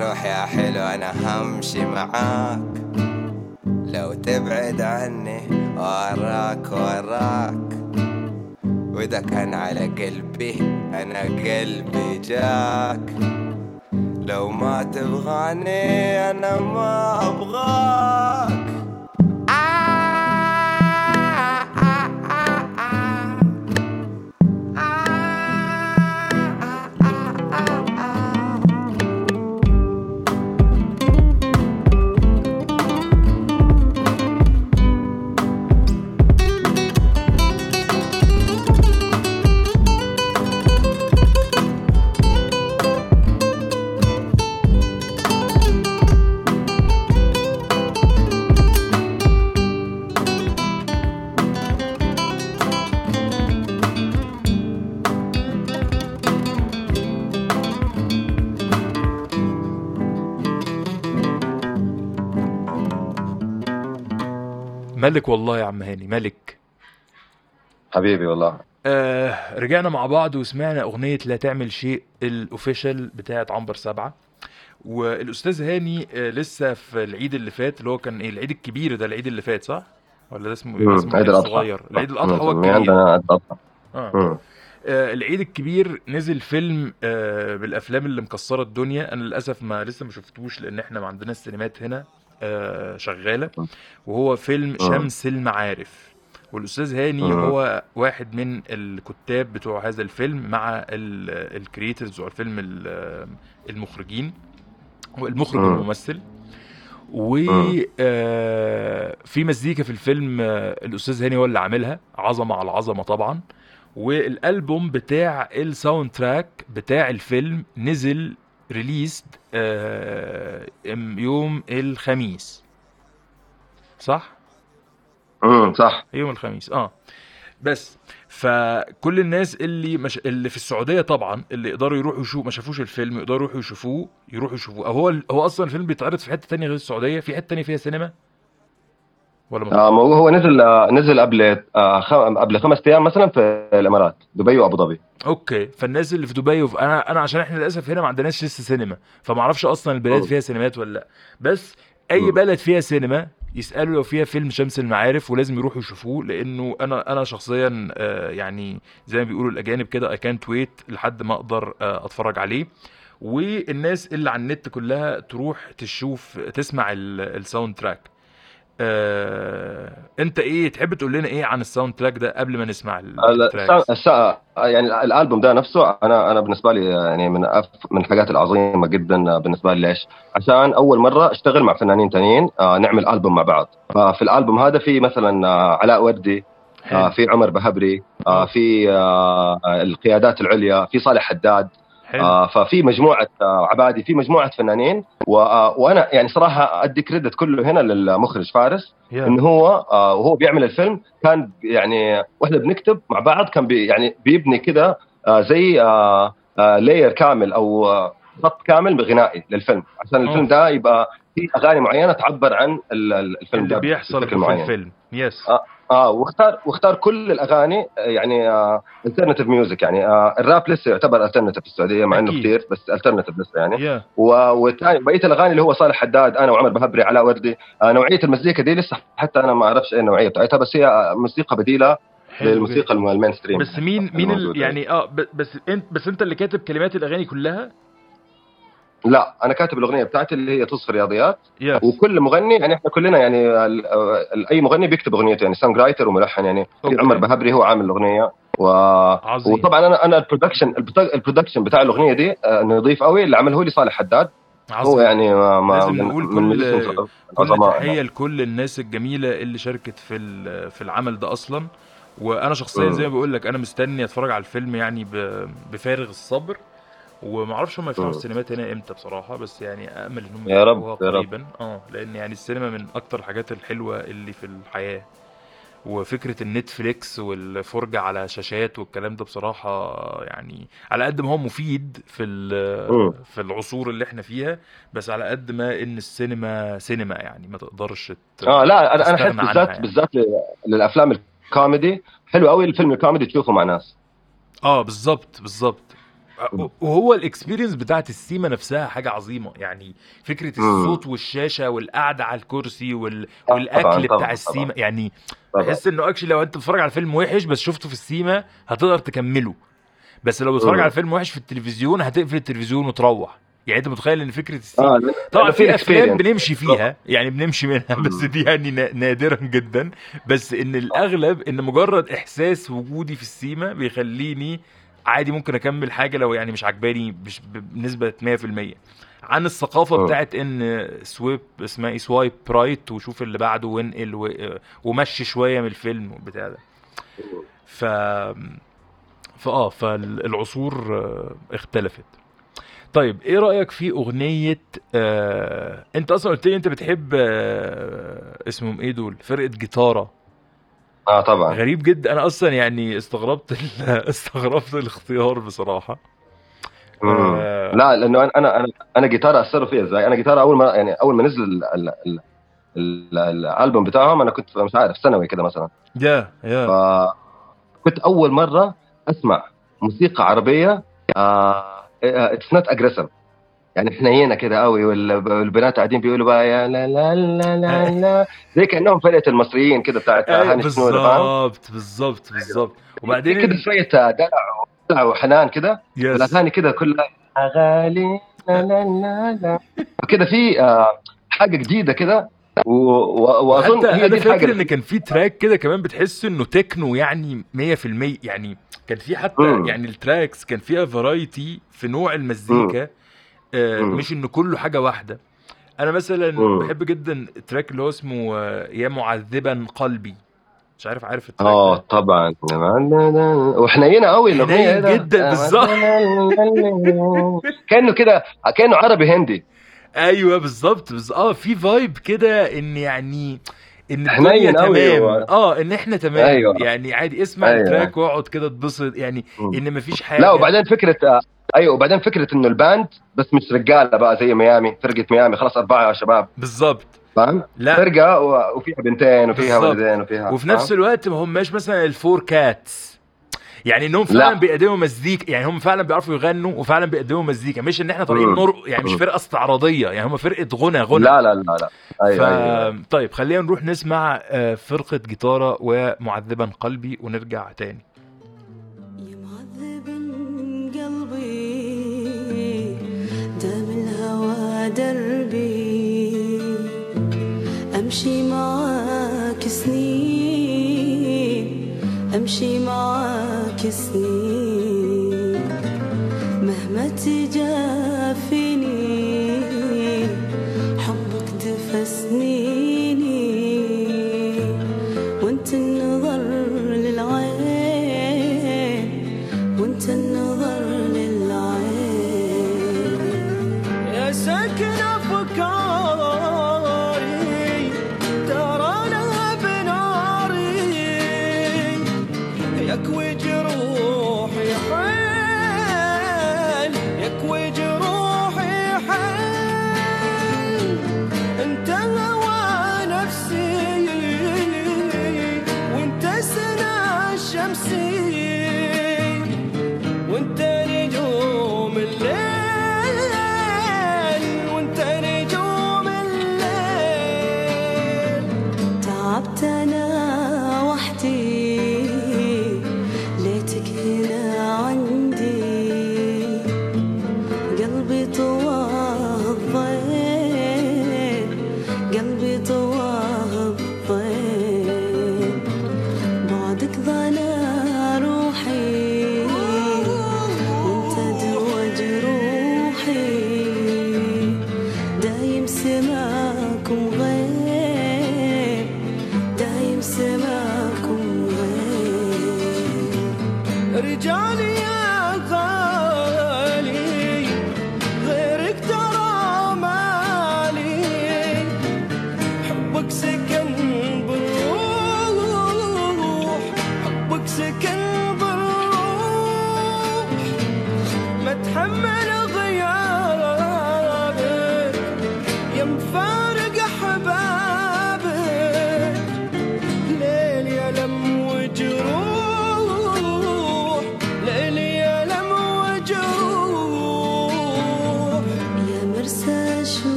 تروح يا حلو أنا همشي معاك. لو تبعد عني وراك وراك. وإذا كان على قلبي أنا قلبي جاك. لو ما تبغاني أنا ما أبغاك. ملك والله يا عم هاني ملك. حبيبي والله. آه رجعنا مع بعض وسمعنا أغنية لا تعمل شيء ال official بتاعت عنبر سبعة. والأستاذ هاني آه لسه في العيد اللي فات اللي هو كان إيه العيد الكبير ده العيد اللي فات صح؟ ولا ده اسمه اسمه عيد العيد الأضحى. الصغير العيد الأضحى هو. الكبير. عيد الأضحى. آه. آه العيد الكبير نزل فيلم آه بالأفلام اللي مكسرة الدنيا. أنا للأسف ما لسه ما شفتوش لأن إحنا ما عندنا السينمات هنا. شغالة. وهو فيلم مم. شمس المعارف. والأستاذ هاني مم. هو واحد من الكتاب بتوع هذا الفيلم مع ال creators بتوع الفيلم ال- المخرجين. والمخرج مم. والممثل. و آه، في مزيكا في الفيلم آه، الأستاذ هاني هو اللي عاملها. عظمة على عظمة طبعا. والألبوم بتاع ال soundtrack بتاع الفيلم نزل ريليست يوم الخميس. صح؟ امم صح. يوم الخميس آه. بس فكل الناس اللي مش اللي في السعودية طبعا اللي يقدروا يروحوا يشوفوا ما شافوش الفيلم يقدروا يروحوا يشوفوه يروحوا يشوفوه. هو هو أصلا الفيلم بيتعرض في حتة تانية غير السعودية؟ في حتة تانية فيها سينما؟ ولا آه هو نزل آه نزل قبل آه خ- قبل خمس أيام مثلا في الإمارات دبي وأبو ظبي. okay فالناس اللي في دبي وفي أنا أنا عشان إحنا للأسف هنا ما عندناش لسه سينما فما أعرفش أصلا البلاد. فيها سينمات ولا لأ. بس أي مم. بلد فيها سينما يسألوا لو فيها فيلم شمس المعارف ولازم يروحوا يشوفوه لأنه أنا أنا شخصيا آه، يعني زي ما بيقولوا الأجانب كده اي كانت ويت لحد ما أقدر آه، أتفرج عليه. والناس اللي على النت كلها تروح تشوف تسمع ال- ال soundtrack آه، انت إيه تحب تقول لنا إيه عن ال soundtrack ده قبل ما نسمع ال- ال tracks الس- يعني الألبوم ده نفسه أنا أنا بالنسبة لي يعني من أف من الحاجات العظيمة جدا بالنسبة لي. ليش؟ عشان أول مرة أشتغل مع فنانين تانيين آه، نعمل ألبوم مع بعض. ففي الألبوم هذا في مثلا آه، علاء وردي آه، في عمر بهبري آه، في آه، القيادات العليا في صالح حداد حلو آه، ففي مجموعة آه، عبادي في مجموعة فنانين آه، وأنا يعني صراحة أدي كريدت كله هنا للمخرج فارس يا. إنه هو آه، وهو بيعمل الفيلم كان يعني وإحنا بنكتب مع بعض كان بي يعني بيبني كده آه، زي آه، آه، layer كامل أو آه، خط كامل غنائي للفيلم عشان الفيلم. ده يبقى في أغاني معينة تعبر عن ال- ال- الفيلم اللي ده بيحصل في. الفيلم yes آه. آه واختار واختار كل الأغاني آه، يعني alternative music يعني آه الراب لسه يعتبر alternative في السعودية مع إنه. كثير بس alternative لسه يعني. yeah و- والثاني بقية الأغاني اللي هو صالح حداد أنا وعمر بهبري علاء وردي آه نوعية المزيكا دي لسه حتى أنا ما أعرفش إيه النوعيه بتاعتها بس هي آه، موسيقى بديلة للموسيقى الم- المين ستريم بس مين مين. يعني آه بس انت بس أنت اللي كاتب كلمات الأغاني كلها؟ لا أنا كاتب الأغنية بتاعتي اللي هي تصفي رياضيات yes وكل مغني يعني إحنا كلنا يعني أي مغني بيكتب أغنيته يعني songwriter وملحن يعني okay. عمر بهبري هو عامل الأغنية و... عظيم. وطبعا أنا أنا ال production ال production بتاع الأغنية دي آه، نظيف قوي اللي عمله لي صالح حداد عظيم. هو يعني ما ما لازم نقول كل- كل تحية لكل الناس الجميلة اللي شاركت في في العمل ده أصلا وأنا شخصيا. زي ما بقول لك أنا مستني أتفرج على الفيلم يعني. بفارغ الصبر وما أعرفش هم يفتحوا مم. السينمات هنا إمتى بصراحة بس يعني امل رب، يفتحوها يا رب. قريبا أه لأن يعني السينما من أكتر الحاجات الحلوة اللي في الحياة وفكرة النتفليكس والفرجة على شاشات والكلام ده بصراحة يعني على قد ما هو مفيد في مم. في العصور اللي إحنا فيها بس على قد ما إن السينما سينما يعني ما تقدرش. أه لا أنا أنا احس بالذات يعني. بالذات للأفلام الكوميدي حلو قوي الفيلم الكوميدي تشوفه مع ناس أه بالظبط بالظبط وهو ال experience بتاعت السيما نفسها حاجة عظيمة يعني فكرة. الصوت والشاشة والقعدة على الكرسي وال... والأكل طبعاً، بتاع طبعاً. السيما يعني بحس إنه actually لو أنت بتتفرج على فيلم وحش بس شفته في السيما هتقدر تكمله بس لو بتتفرج. على فيلم وحش في التلفزيون هتقفل التلفزيون وتروح يعني أنت متخيل إن فكرة السيما لأن- طبعا في أفلام. بنمشي فيها يعني بنمشي منها بس. دي يعني نا- نادرا جدا بس إن الأغلب إن مجرد إحساس وجودي في السيما بيخليني عادي ممكن أكمل حاجة لو يعني مش عجباني مش بنسبة 100% عن الثقافة مم. بتاعت إن swipe اسمها إيه swipe right وشوف اللي بعده وانقل و- ومشي شوية من الفيلم والبتاع ده. ف فاه فالعصور اختلفت. طيب إيه رأيك في أغنية آه... أنت أصلا قلت لي أنت بتحب آه... اسمهم إيه دول؟ فرقة جيتاره آه طبعا. غريب جدا. أنا أصلا يعني استغربت ال... استغربت الاختيار بصراحة. آه، لا لأنه أنا أنا أنا, جيتار أثروا فيا إزاي؟ أنا جيتار أول ما يعني أول ما نزل ال- ال- ال- ال- الألبوم بتاعهم أنا كنت مش عارف ثانوي كده مثلا. yeah yeah. فكنت أول مرة أسمع موسيقى عربية it's not aggressive يعني حنينه كده قوي وال- والبنات قاعدين بيقولوا بقى يا لا لا لا لا لا زي كأنهم فرقة المصريين كده بتاعت أيوة، هاني فاهم؟ بالظبط بالظبط بالظبط. في وبعدين كده شوية دلع وحنان كده الاغاني كده كلها أغاني لا لا لا لا. كده في آه، حاجة جديدة كده و- و- وأظن حتى هي أنا فاكر إن كان في track كده كمان بتحس إنه تكنو يعني 100% يعني كان في حتى مم. يعني ال tracks كان فيها variety في نوع المزيكا. مم. مش انه كله حاجة واحدة أنا مثلا. بحب جدا ال track اللي هو اسمه آه، يا معذبا قلبي مش عارف عارف ال track آه طبعا وحنينه قوي الأغنية ده؟ جدا، بالظبط. كأنه كده كأنه عربي هندي أيوه بالظبط. آه في vibe كده إن يعني إن الدنيا تمام هو. آه إن إحنا تمام أيوة. يعني عادي اسمع أيوة. ال track واقعد كده اتبسط يعني. إن مفيش حاجة لا وبعدين فكرة آه، أيوه وبعدين فكرة إنه ال band بس مش رجالة بقى زي ميامي فرقة ميامي خلاص أربعة شباب بالظبط فاهم؟ لا فرقة وفيها بنتين وفيها. ولدين وفيها وفي نفس؟ الوقت ما هماش مثلا الفور كاتس يعني إنهم فعلا لا. بيقدموا مزيكا يعني هم فعلا بيعرفوا يغنوا وفعلا بيقدموا مزيكا مش إن إحنا طالعين. نرق يعني مش. فرقة استعراضية يعني هم فرقة غنى غنى لا لا لا لا ف... أيوه أيوه طيب خلينا نروح نسمع آه، فرقة جيتارة ومعذبا قلبي ونرجع تاني دربي. أمشي معاك سنين أمشي معاك سنين. مهما تجافيني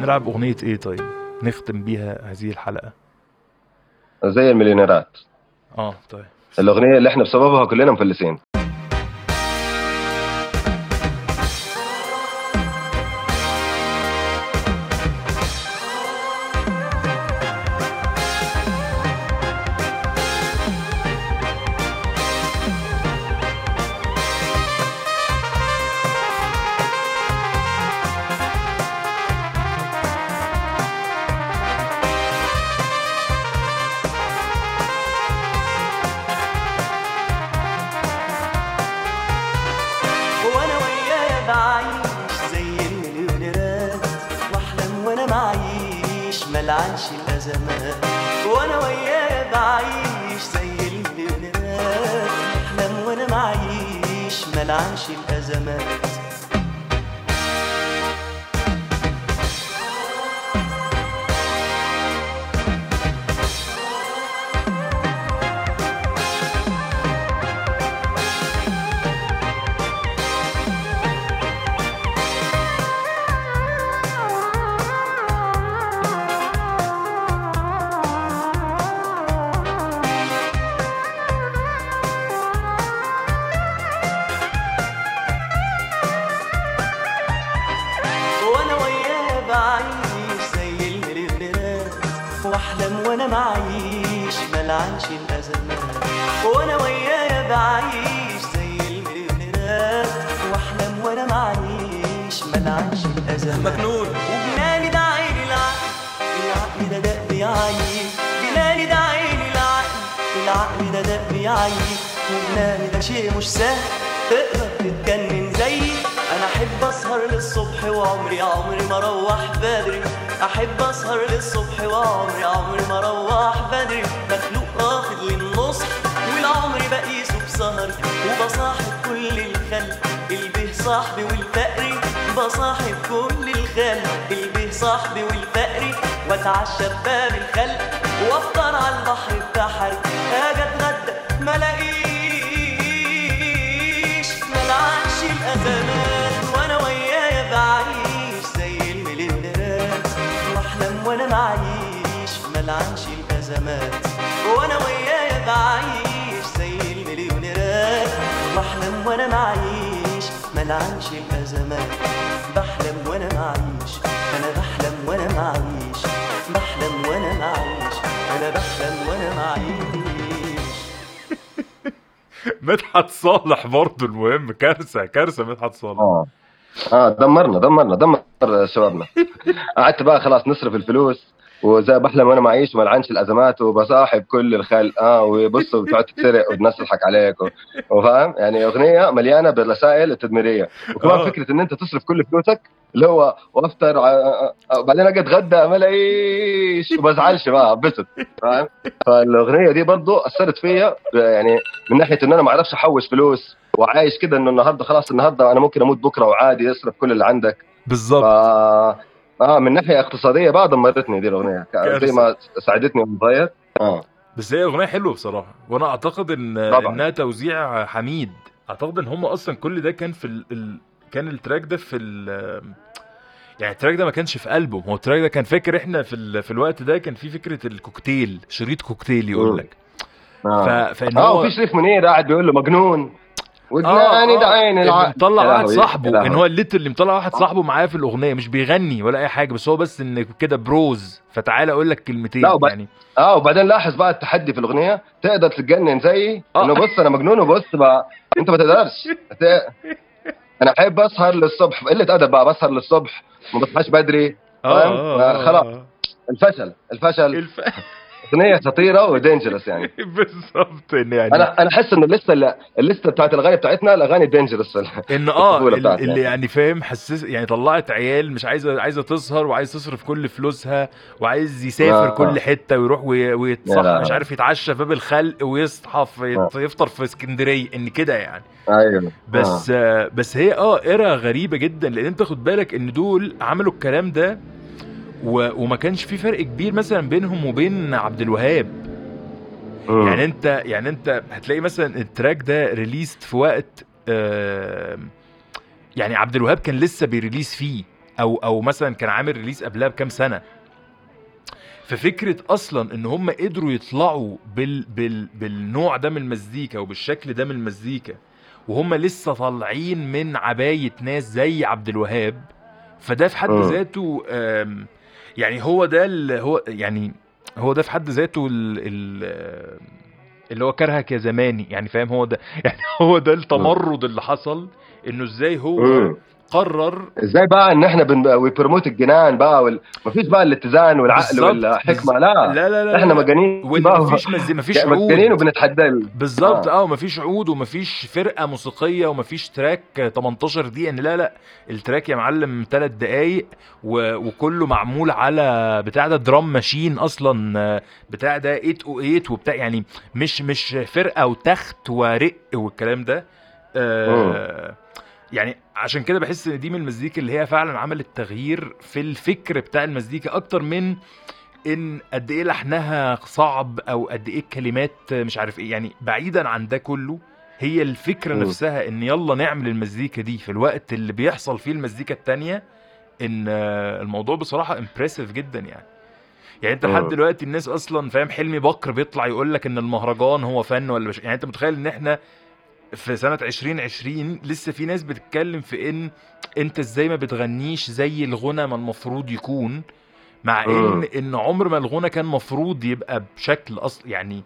نلعب أغنية إيه طيب؟ نختم بيها هذه الحلقة. زي المليونيرات آه طيب. الأغنية اللي إحنا بسببها كلنا مفلسين. صاحبي والفقري واتعشى بباب الخلق وافطر على البحر بتاعك أجي اتغدى ما الاقيش ملعنش الازمات وأنا ويايا بعيش زي المليونيرات واحلم وأنا معيش ملعنش الازمات وأنا ويايا بعيش زي المليونيرات بحلم وأنا معيش ملعنش الازمات مدحت صالح برضه المهم كارثة كارثة مدحت صالح. آه. آه دمرنا دمرنا دمر شبابنا. قعدت بقى خلاص نصرف الفلوس. وزي بحلم وأنا معيش ما لعنش الازمات وبصاحب كل الخلق آه وبصوا بتقعد تتسرق والناس تضحك عليك وفاهم؟ يعني أغنية مليانة بالرسائل التدميرية. وكمان آه. فكرة إن أنت تصرف كل فلوسك اللي هو وأفطر ع- آه، بعدين أجي أتغدى ما الاقيش وبزعلش بقى بسط فاهم؟ فالأغنية دي برضو أثرت فيا يعني من ناحية إن أنا ما أعرفش أحوش فلوس وعايش كده إنه النهارده خلاص النهارده أنا ممكن أموت بكرة وعادي أصرف كل اللي عندك. ف... آه من ناحية اقتصادية بقى دمرتني دي الأغنية. زي ما ساعدتني وأنا صغير. آه. بس هي أغنية حلوة بصراحة. وأنا أعتقد إن طبعاً. إنها توزيع حميد. أعتقد إن هم أصلا كل ده كان في ال... ال... كان التراك ده في ال... يعني التراك ده ما كانش في ألبوم. هو التراك ده كان فاكر إحنا في ال... في الوقت ده كان في فكرة الكوكتيل شريط كوكتيل يقول. لك. ف... آه, فإن آه هو وفي شريف منير قاعد بيقول له مجنون. ودناني ده عين اللي العقل مطلع واحد صاحبه. إن هو الليت اللي مطلع واحد صاحبه معاه في الأغنية مش بيغني ولا أي حاجة بس هو بس إن كده بروز فتعالى أقول لك كلمتين لا، وب- يعني آه وبعدين لاحظ بقى التحدي في الأغنية تقدر تتجنن زيي آه. إنه بص أنا مجنون وبص بقى أنت ما تقدرش أنا أحب أسهر للصبح قلة أدب بقى بسهر للصبح ما بصحاش بدري فاهم؟ آه، خلاص. الفشل الفشل الف... اغنيه خطيرة ودينجرس يعني بالظبط يعني أنا أنا أحس إنه اللسته اللي اللسته بتاعت الأغاني بتاعتنا الأغاني دينجرس ان آه الطفولة ال- بتاعتنا. اللي يعني فاهم حسس يعني طلعت عيال مش عايزه عايزة تسهر وعايز تصرف كل فلوسها وعايز يسافر آه. كل حتة ويروح وي- ويتصحى لا. مش عارف يتعشى في باب الخلق ويصحى في آه. يفطر في اسكندرية إن كده يعني أيوه بس آه. بس هي آه era غريبة جدا لأن أنت خد بالك إن دول عملوا الكلام ده. وما كانش في فرق كبير مثلا بينهم وبين عبد الوهاب مم. يعني انت يعني انت هتلاقي مثلا ال track ده released في وقت آه يعني عبد الوهاب كان لسه بي release فيه أو أو مثلا كان عامل ريليز قبلها بكام سنة ففكرة أصلا إن هم قدروا يطلعوا بال بال بالنوع ده من المزيكا وبالشكل ده من المزيكا وهم لسه طالعين من عباية ناس زي عبد الوهاب فده في حد مم. ذاته يعني هو ده ال- هو يعني هو ده في حد ذاته ال ال اللي هو كرهك يا زماني يعني فاهم هو ده يعني هو ده التمرد اللي حصل إنه إزاي هو. قرر إزاي بقى إن إحنا بن... ويبرموت الجنان بقى وال... مفيش بقى الاتزان والعقل. والحكمة لا لا لا لا إحنا. مجانين. مفيش مز... مفيش يعني مجانين عود وبنتحدى ال- بالظبط آه. آه ومفيش عود ومفيش فرقة موسيقية ومفيش track 18 دقيقة إن لا لا ال track يا معلم 3 دقايق و... وكله معمول على بتاع ده drum machine أصلا آه، بتاع ده 808 وبتاع يعني مش مش فرقة وتخت ورق والكلام ده آه يعني عشان كده بحس إن دي من المزيكا اللي هي فعلا عملت تغيير في الفكر بتاع المزيكا أكتر من إن قد إيه لحنها صعب أو قد إيه الكلمات مش عارف إيه يعني بعيدا عن ده كله هي الفكرة مم. نفسها إن يلا نعمل المزيكا دي في الوقت اللي بيحصل فيه المزيكا التانية إن الموضوع بصراحة امبرسيف جدا يعني يعني أنت لحد. دلوقتي الناس أصلا فاهم حلمي بكر بيطلع يقول لك إن المهرجان هو فن ولا مش يعني أنت متخيل إن إحنا في سنة 2020 لسه في ناس بتتكلم في إن أنت إزاي ما بتغنيش زي الغنى ما المفروض يكون مع إن مم. إن عمر ما الغنى كان مفروض يبقى بشكل أصل يعني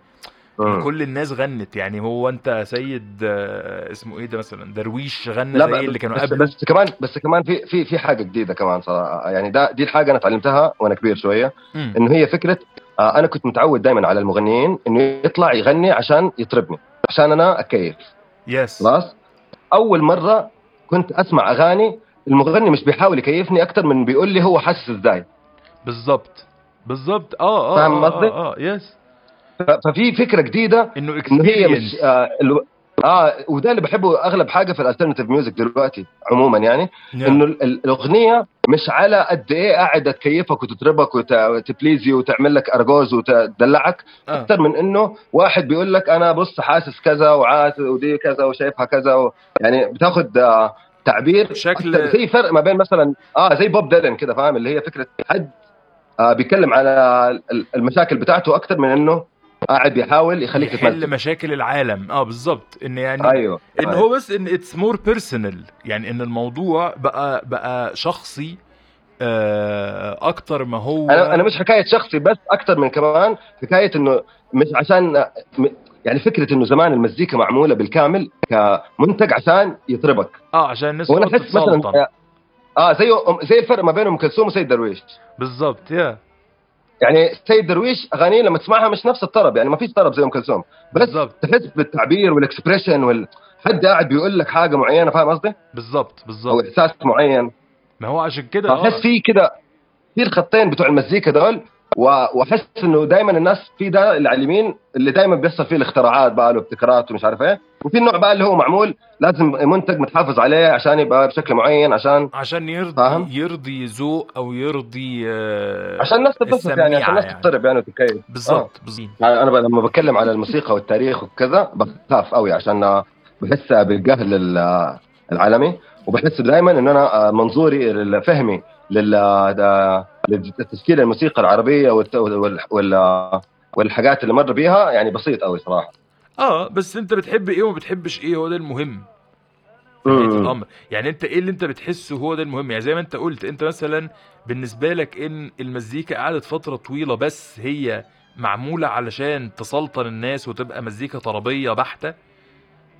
مم. كل الناس غنت يعني هو أنت سيد آه، اسمه إيه ده مثلا درويش غنى لا زي اللي كانوا بس, قبله بس كمان بس كمان في في في حاجة جديدة كمان صراحة يعني ده دي الحاجة أنا اتعلمتها وأنا كبير شوية. انه هي فكرة آه أنا كنت متعود دايما على المغنيين إنه يطلع يغني عشان يطربني عشان أنا اتكيف yes خلاص؟ أول مرة كنت أسمع أغاني المغني مش بيحاول يكيفني أكتر من بيقول لي هو حاسس إزاي. بالظبط بالظبط آه آه فاهم آه قصدي؟ آه, آه yes ف- ففي فكرة جديدة إنه إنه هي مش. آه آه وده اللي بحبه أغلب حاجة في ال alternative music دلوقتي عموما يعني. إنه ال- ال- الأغنية مش على قد إيه قاعدة تكيفك وتطربك وت- وت please ي وتعمل لك أرجوز وتدلعك آه. أكثر من إنه واحد بيقول لك أنا بص حاسس كذا وعايز أودي كذا وشايفها كذا و... يعني بتاخذ آه تعبير شكل- زي فرق ما بين مثلا آه زي بوب ديلن كده فاهم اللي هي فكرة حد آه بيتكلم على ال- المشاكل بتاعته أكثر من إنه قاعد بيحاول يخليك يحل مشاكل العالم. آه بالظبط. إن يعني أيوه إن هو بس إن it's more personal يعني إن الموضوع بقى بقى شخصي آه أكتر ما هو أنا أنا مش حكاية شخصي بس أكثر من كمان حكاية إنه مش عشان يعني فكرة إنه زمان المزيكا معمولة بالكامل كمنتج عشان يطربك آه عشان الناس وأنا أحس مثلا. آه زي زي الفرق ما بين أم كلثوم وسيد درويش. بالظبط يا يعني سيد درويش أغانيه لما تسمعها مش نفس الطرب يعني ما فيش طرب زي أم كلثوم. بس بالظبط. تحس بالتعبير وال expression وال حد قاعد بيقول لك حاجة معينة فاهم قصدي؟ بالظبط أو بالظبط إحساس معين. ما هو عشان كده آه. احس في كده في الخطين بتوع المزيكا دول وأحس إنه دائما الناس في ده اللي على اليمين اللي دائما بيحصل فيه الاختراعات بقى الابتكارات ومش عارف إيه وفي النوع بقى اللي هو معمول لازم منتج متحافظ عليه عشان يبقى بشكل معين عشان عشان يرضي فاهم؟ يرضي ذوق أو يرضي آه عشان الناس تتبسط يعني عشان الناس يعني. تضطرب يعني وتتكيف بالظبط بالظبط آه. أنا لما بتكلم على الموسيقى والتاريخ وكذا بخاف قوي عشان بحس بالجهل ال- العالمي وبحس دائما إن أنا منظوري فهمي لل لتشكيل الموسيقى العربية والحاجات اللي مر بيها يعني بسيط قوي صراحة آه بس أنت بتحب إيه وما بتحبش إيه هو ده المهم. الأمر يعني أنت إيه اللي أنت بتحسه هو ده المهم يعني زي ما أنت قلت أنت مثلا بالنسبة لك إن المزيكا قعدت فترة طويلة بس هي معمولة علشان تسلطن الناس وتبقى مزيكا طربية بحتة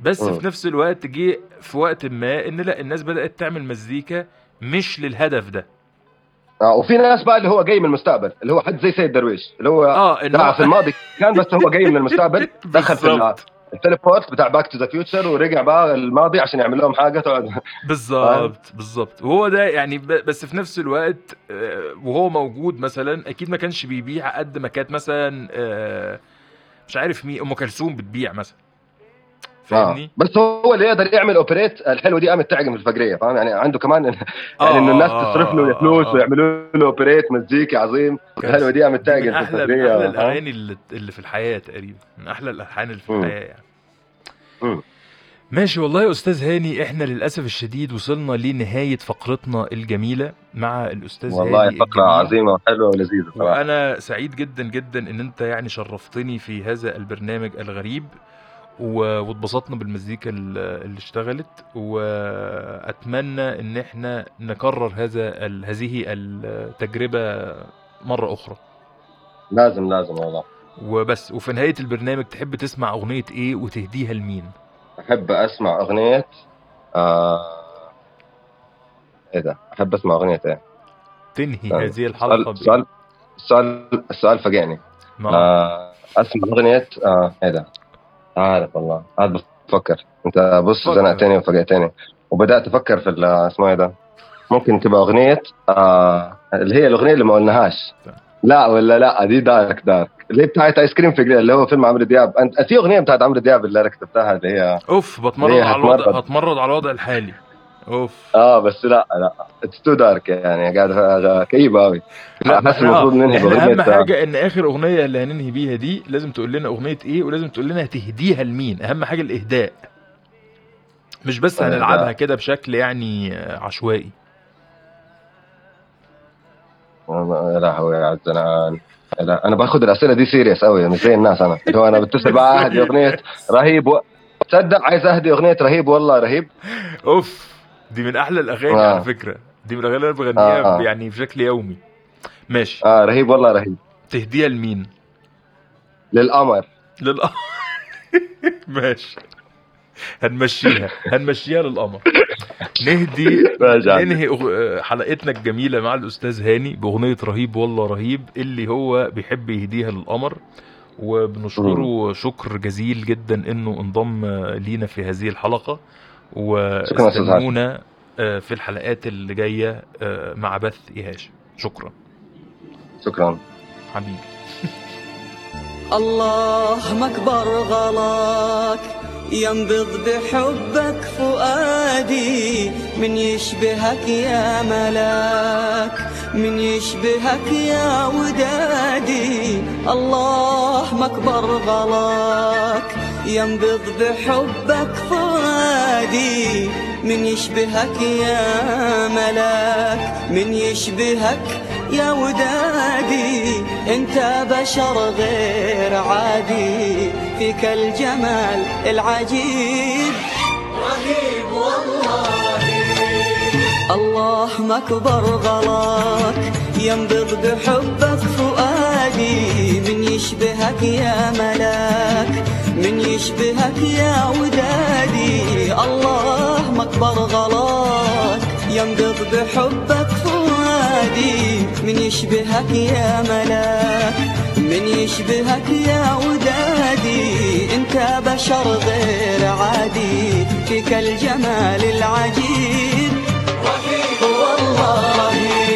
بس. في نفس الوقت جه في وقت ما إن لأ الناس بدأت تعمل مزيكا مش للهدف ده. آه وفي ناس بقى اللي هو جاي من المستقبل اللي هو حد زي سيد درويش اللي هو آه هو في الماضي كان بس هو جاي من المستقبل دخل في ال teleport بتاع Back to the Future ورجع بقى الماضي عشان يعمل لهم حاجة تقعد. بالظبط بالظبط. وهو ده يعني بس في نفس الوقت آه، وهو موجود مثلا أكيد ما كانش بيبيع قد ما كانت مثلا آه، مش عارف مين أم كلثوم بتبيع مثلا. فاهمني؟ آه. بس هو اللي يقدر يعمل اوبريت الحلوة دي قامت تعجن في الفجرية فاهم يعني عنده كمان يعني آه، انه الناس تصرف له آه، فلوس آه. ويعملوا له اوبريت مزيكي عظيم الحلوة دي قامت تعجن في أحلى من أحلى؟ الأغاني اللي, اللي في الحياة تقريبا من أحلى الالحان اللي في. الحياة يعني مم. ماشي والله يا أستاذ هاني إحنا للأسف الشديد وصلنا لنهاية فقرتنا الجميلة مع الأستاذ والله هاني فقرة الجميل. عظيمة وحلوة ولذيذة وأنا سعيد جدا جدا إن أنت يعني شرفتني في هذا البرنامج الغريب واتبسطنا بالمزيكا ال- اللي اشتغلت وأتمنى إن إحنا نكرر هذا ال- هذه التجربة مرة أخرى لازم لازم والله وبس وفي نهاية البرنامج تحب تسمع أغنية إيه وتهديها لمين أحب أسمع أغنية آه إيه ده أحب أسمع أغنية إيه تنهي طيب. هذه الحلقة السؤال؟ السؤال السؤال فقعني نعم. آه أسمع أغنية آه إيه ده عارف والله. قاعد بفكر. انت بص. زنقتني وفقعتني وبدأت أفكر في اسمه إيه ده؟ ممكن تبقى أغنية آه اللي هي الأغنية اللي ما قلناهاش. لا ولا لا دي dark dark. اللي هي بتاعت آيس كريم في اللي هو فيلم عمرو دياب. انت في أغنية بتاعت عمرو دياب اللي أنا كتبتها اللي هي أوف بتمرد على الوضع؟ هتمرد. على الوضع الحالي. أوف. آه بس لا لا. it's too dark يعني قاعد كئيبه قوي لا إحنا المفروض ننهي إحنا أهم حاجة إن آخر أغنية اللي هننهي بيها دي لازم تقول لنا أغنية إيه ولازم تقول لنا هتهديها لمين. أهم حاجة الإهداء. مش بس. هنلعبها كده بشكل يعني آه، عشوائي. يا لهوي يا عزنان لا أنا باخذ الأسئلة دي سيريس قوي مش زي الناس أنا. اللي هو أنا بتصل بقى أهدي أغنية رهيب و... تصدق عايز أهدي أغنية رهيب والله رهيب. أوف. دي من أحلى الأغاني آه. على فكرة. دي من الأغاني اللي أنا بغنيها آه. يعني بشكل يومي. ماشي. آه رهيب والله رهيب. تهديها لمين؟ للقمر. للقمر ماشي. هنمشيها. هنمشيها للقمر. نهدي. ننهي أغ- حلقتنا الجميلة مع الأستاذ هاني بأغنية رهيب والله رهيب اللي هو بيحب يهديها للقمر. وبنشكره شكر جزيل جدا إنه انضم لينا في هذه الحلقة. واستنونا آه، في الحلقات اللي جاية آه، مع بث إيهاش. شكرا. شكرا. حبيبي. الله أكبر غلاك ينبض بحبك فؤادي من يشبهك يا ملاك من يشبهك يا ودادي. الله أكبر غلاك ينبض بحبك فؤادي من يشبهك يا ملاك من يشبهك يا ودادي. انت بشر غير عادي فيك الجمال العجيب. رهيب والله. الله ما كبر غلاك ينبض بحبك فؤادي من يشبهك يا ملاك. من يشبهك يا ودادي. الله ما كبر غلاك ينبض بحبك فؤادي. من يشبهك يا ملاك من يشبهك يا ودادي. انت بشر غير عادي فيك الجمال العجيب. والله رهيب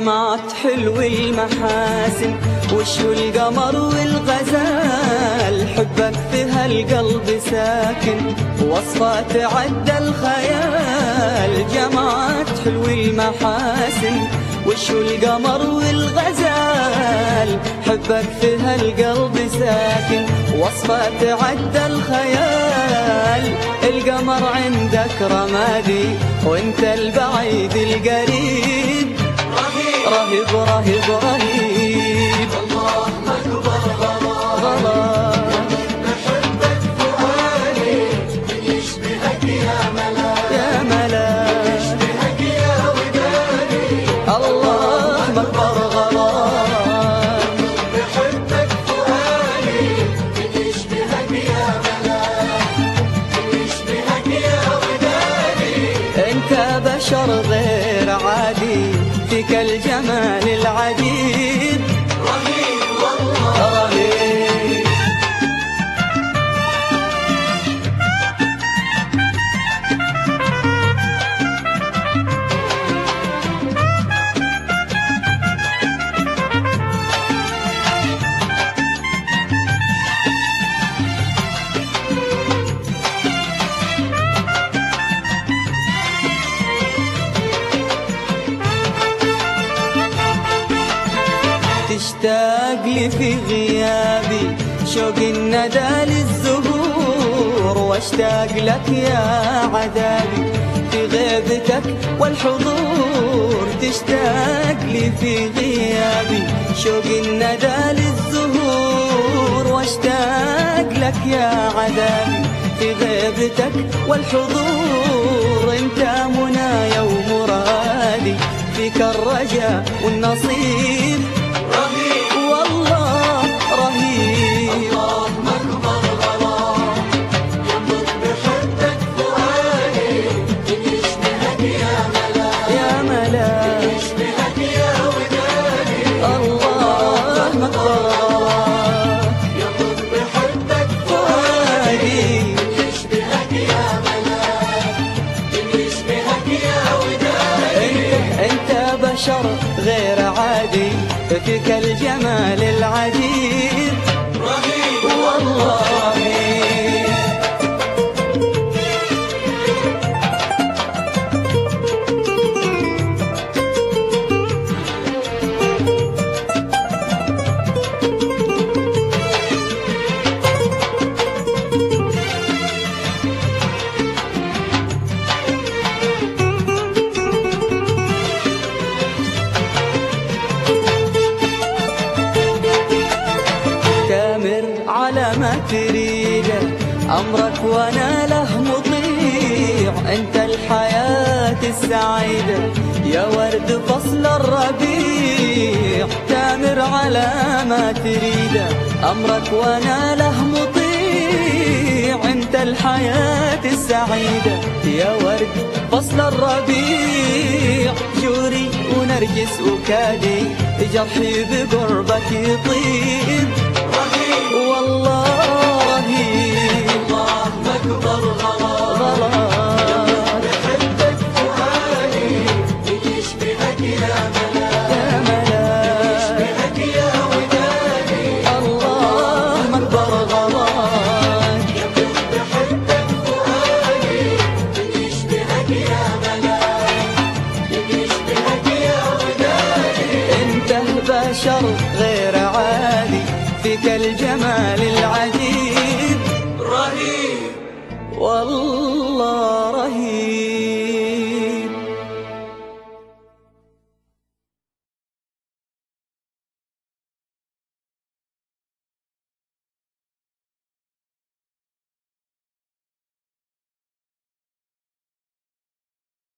جمعت حلو المحاسن وشو القمر والغزال؟ حبك في هالقلب ساكن وصفة تعدى الخيال. جمعت حلو المحاسن وشو القمر والغزال؟ حبك في هالقلب ساكن وصفة تعدى الخيال. القمر عندك رمادي وانت البعيد القريب. رهيب رهيب رهيب واشتاق لك يا عذابي في غيبتك والحضور تشتاق لي في غيابي. شوق الندى للزهور وأشتاق لك يا عذابي في غيبتك والحضور. أنت منايا ومرادي فيك الرجاء والنصيب. رهيب. والله رهيب. اللهم فيك الجمال العجيب. يا ورد فصل الربيع تامر على ما تريده أمرك وأنا له مطيع أنت الحياة السعيدة يا ورد فصل الربيع جوري ونرجس وكادي جرحي بقربك يطيب.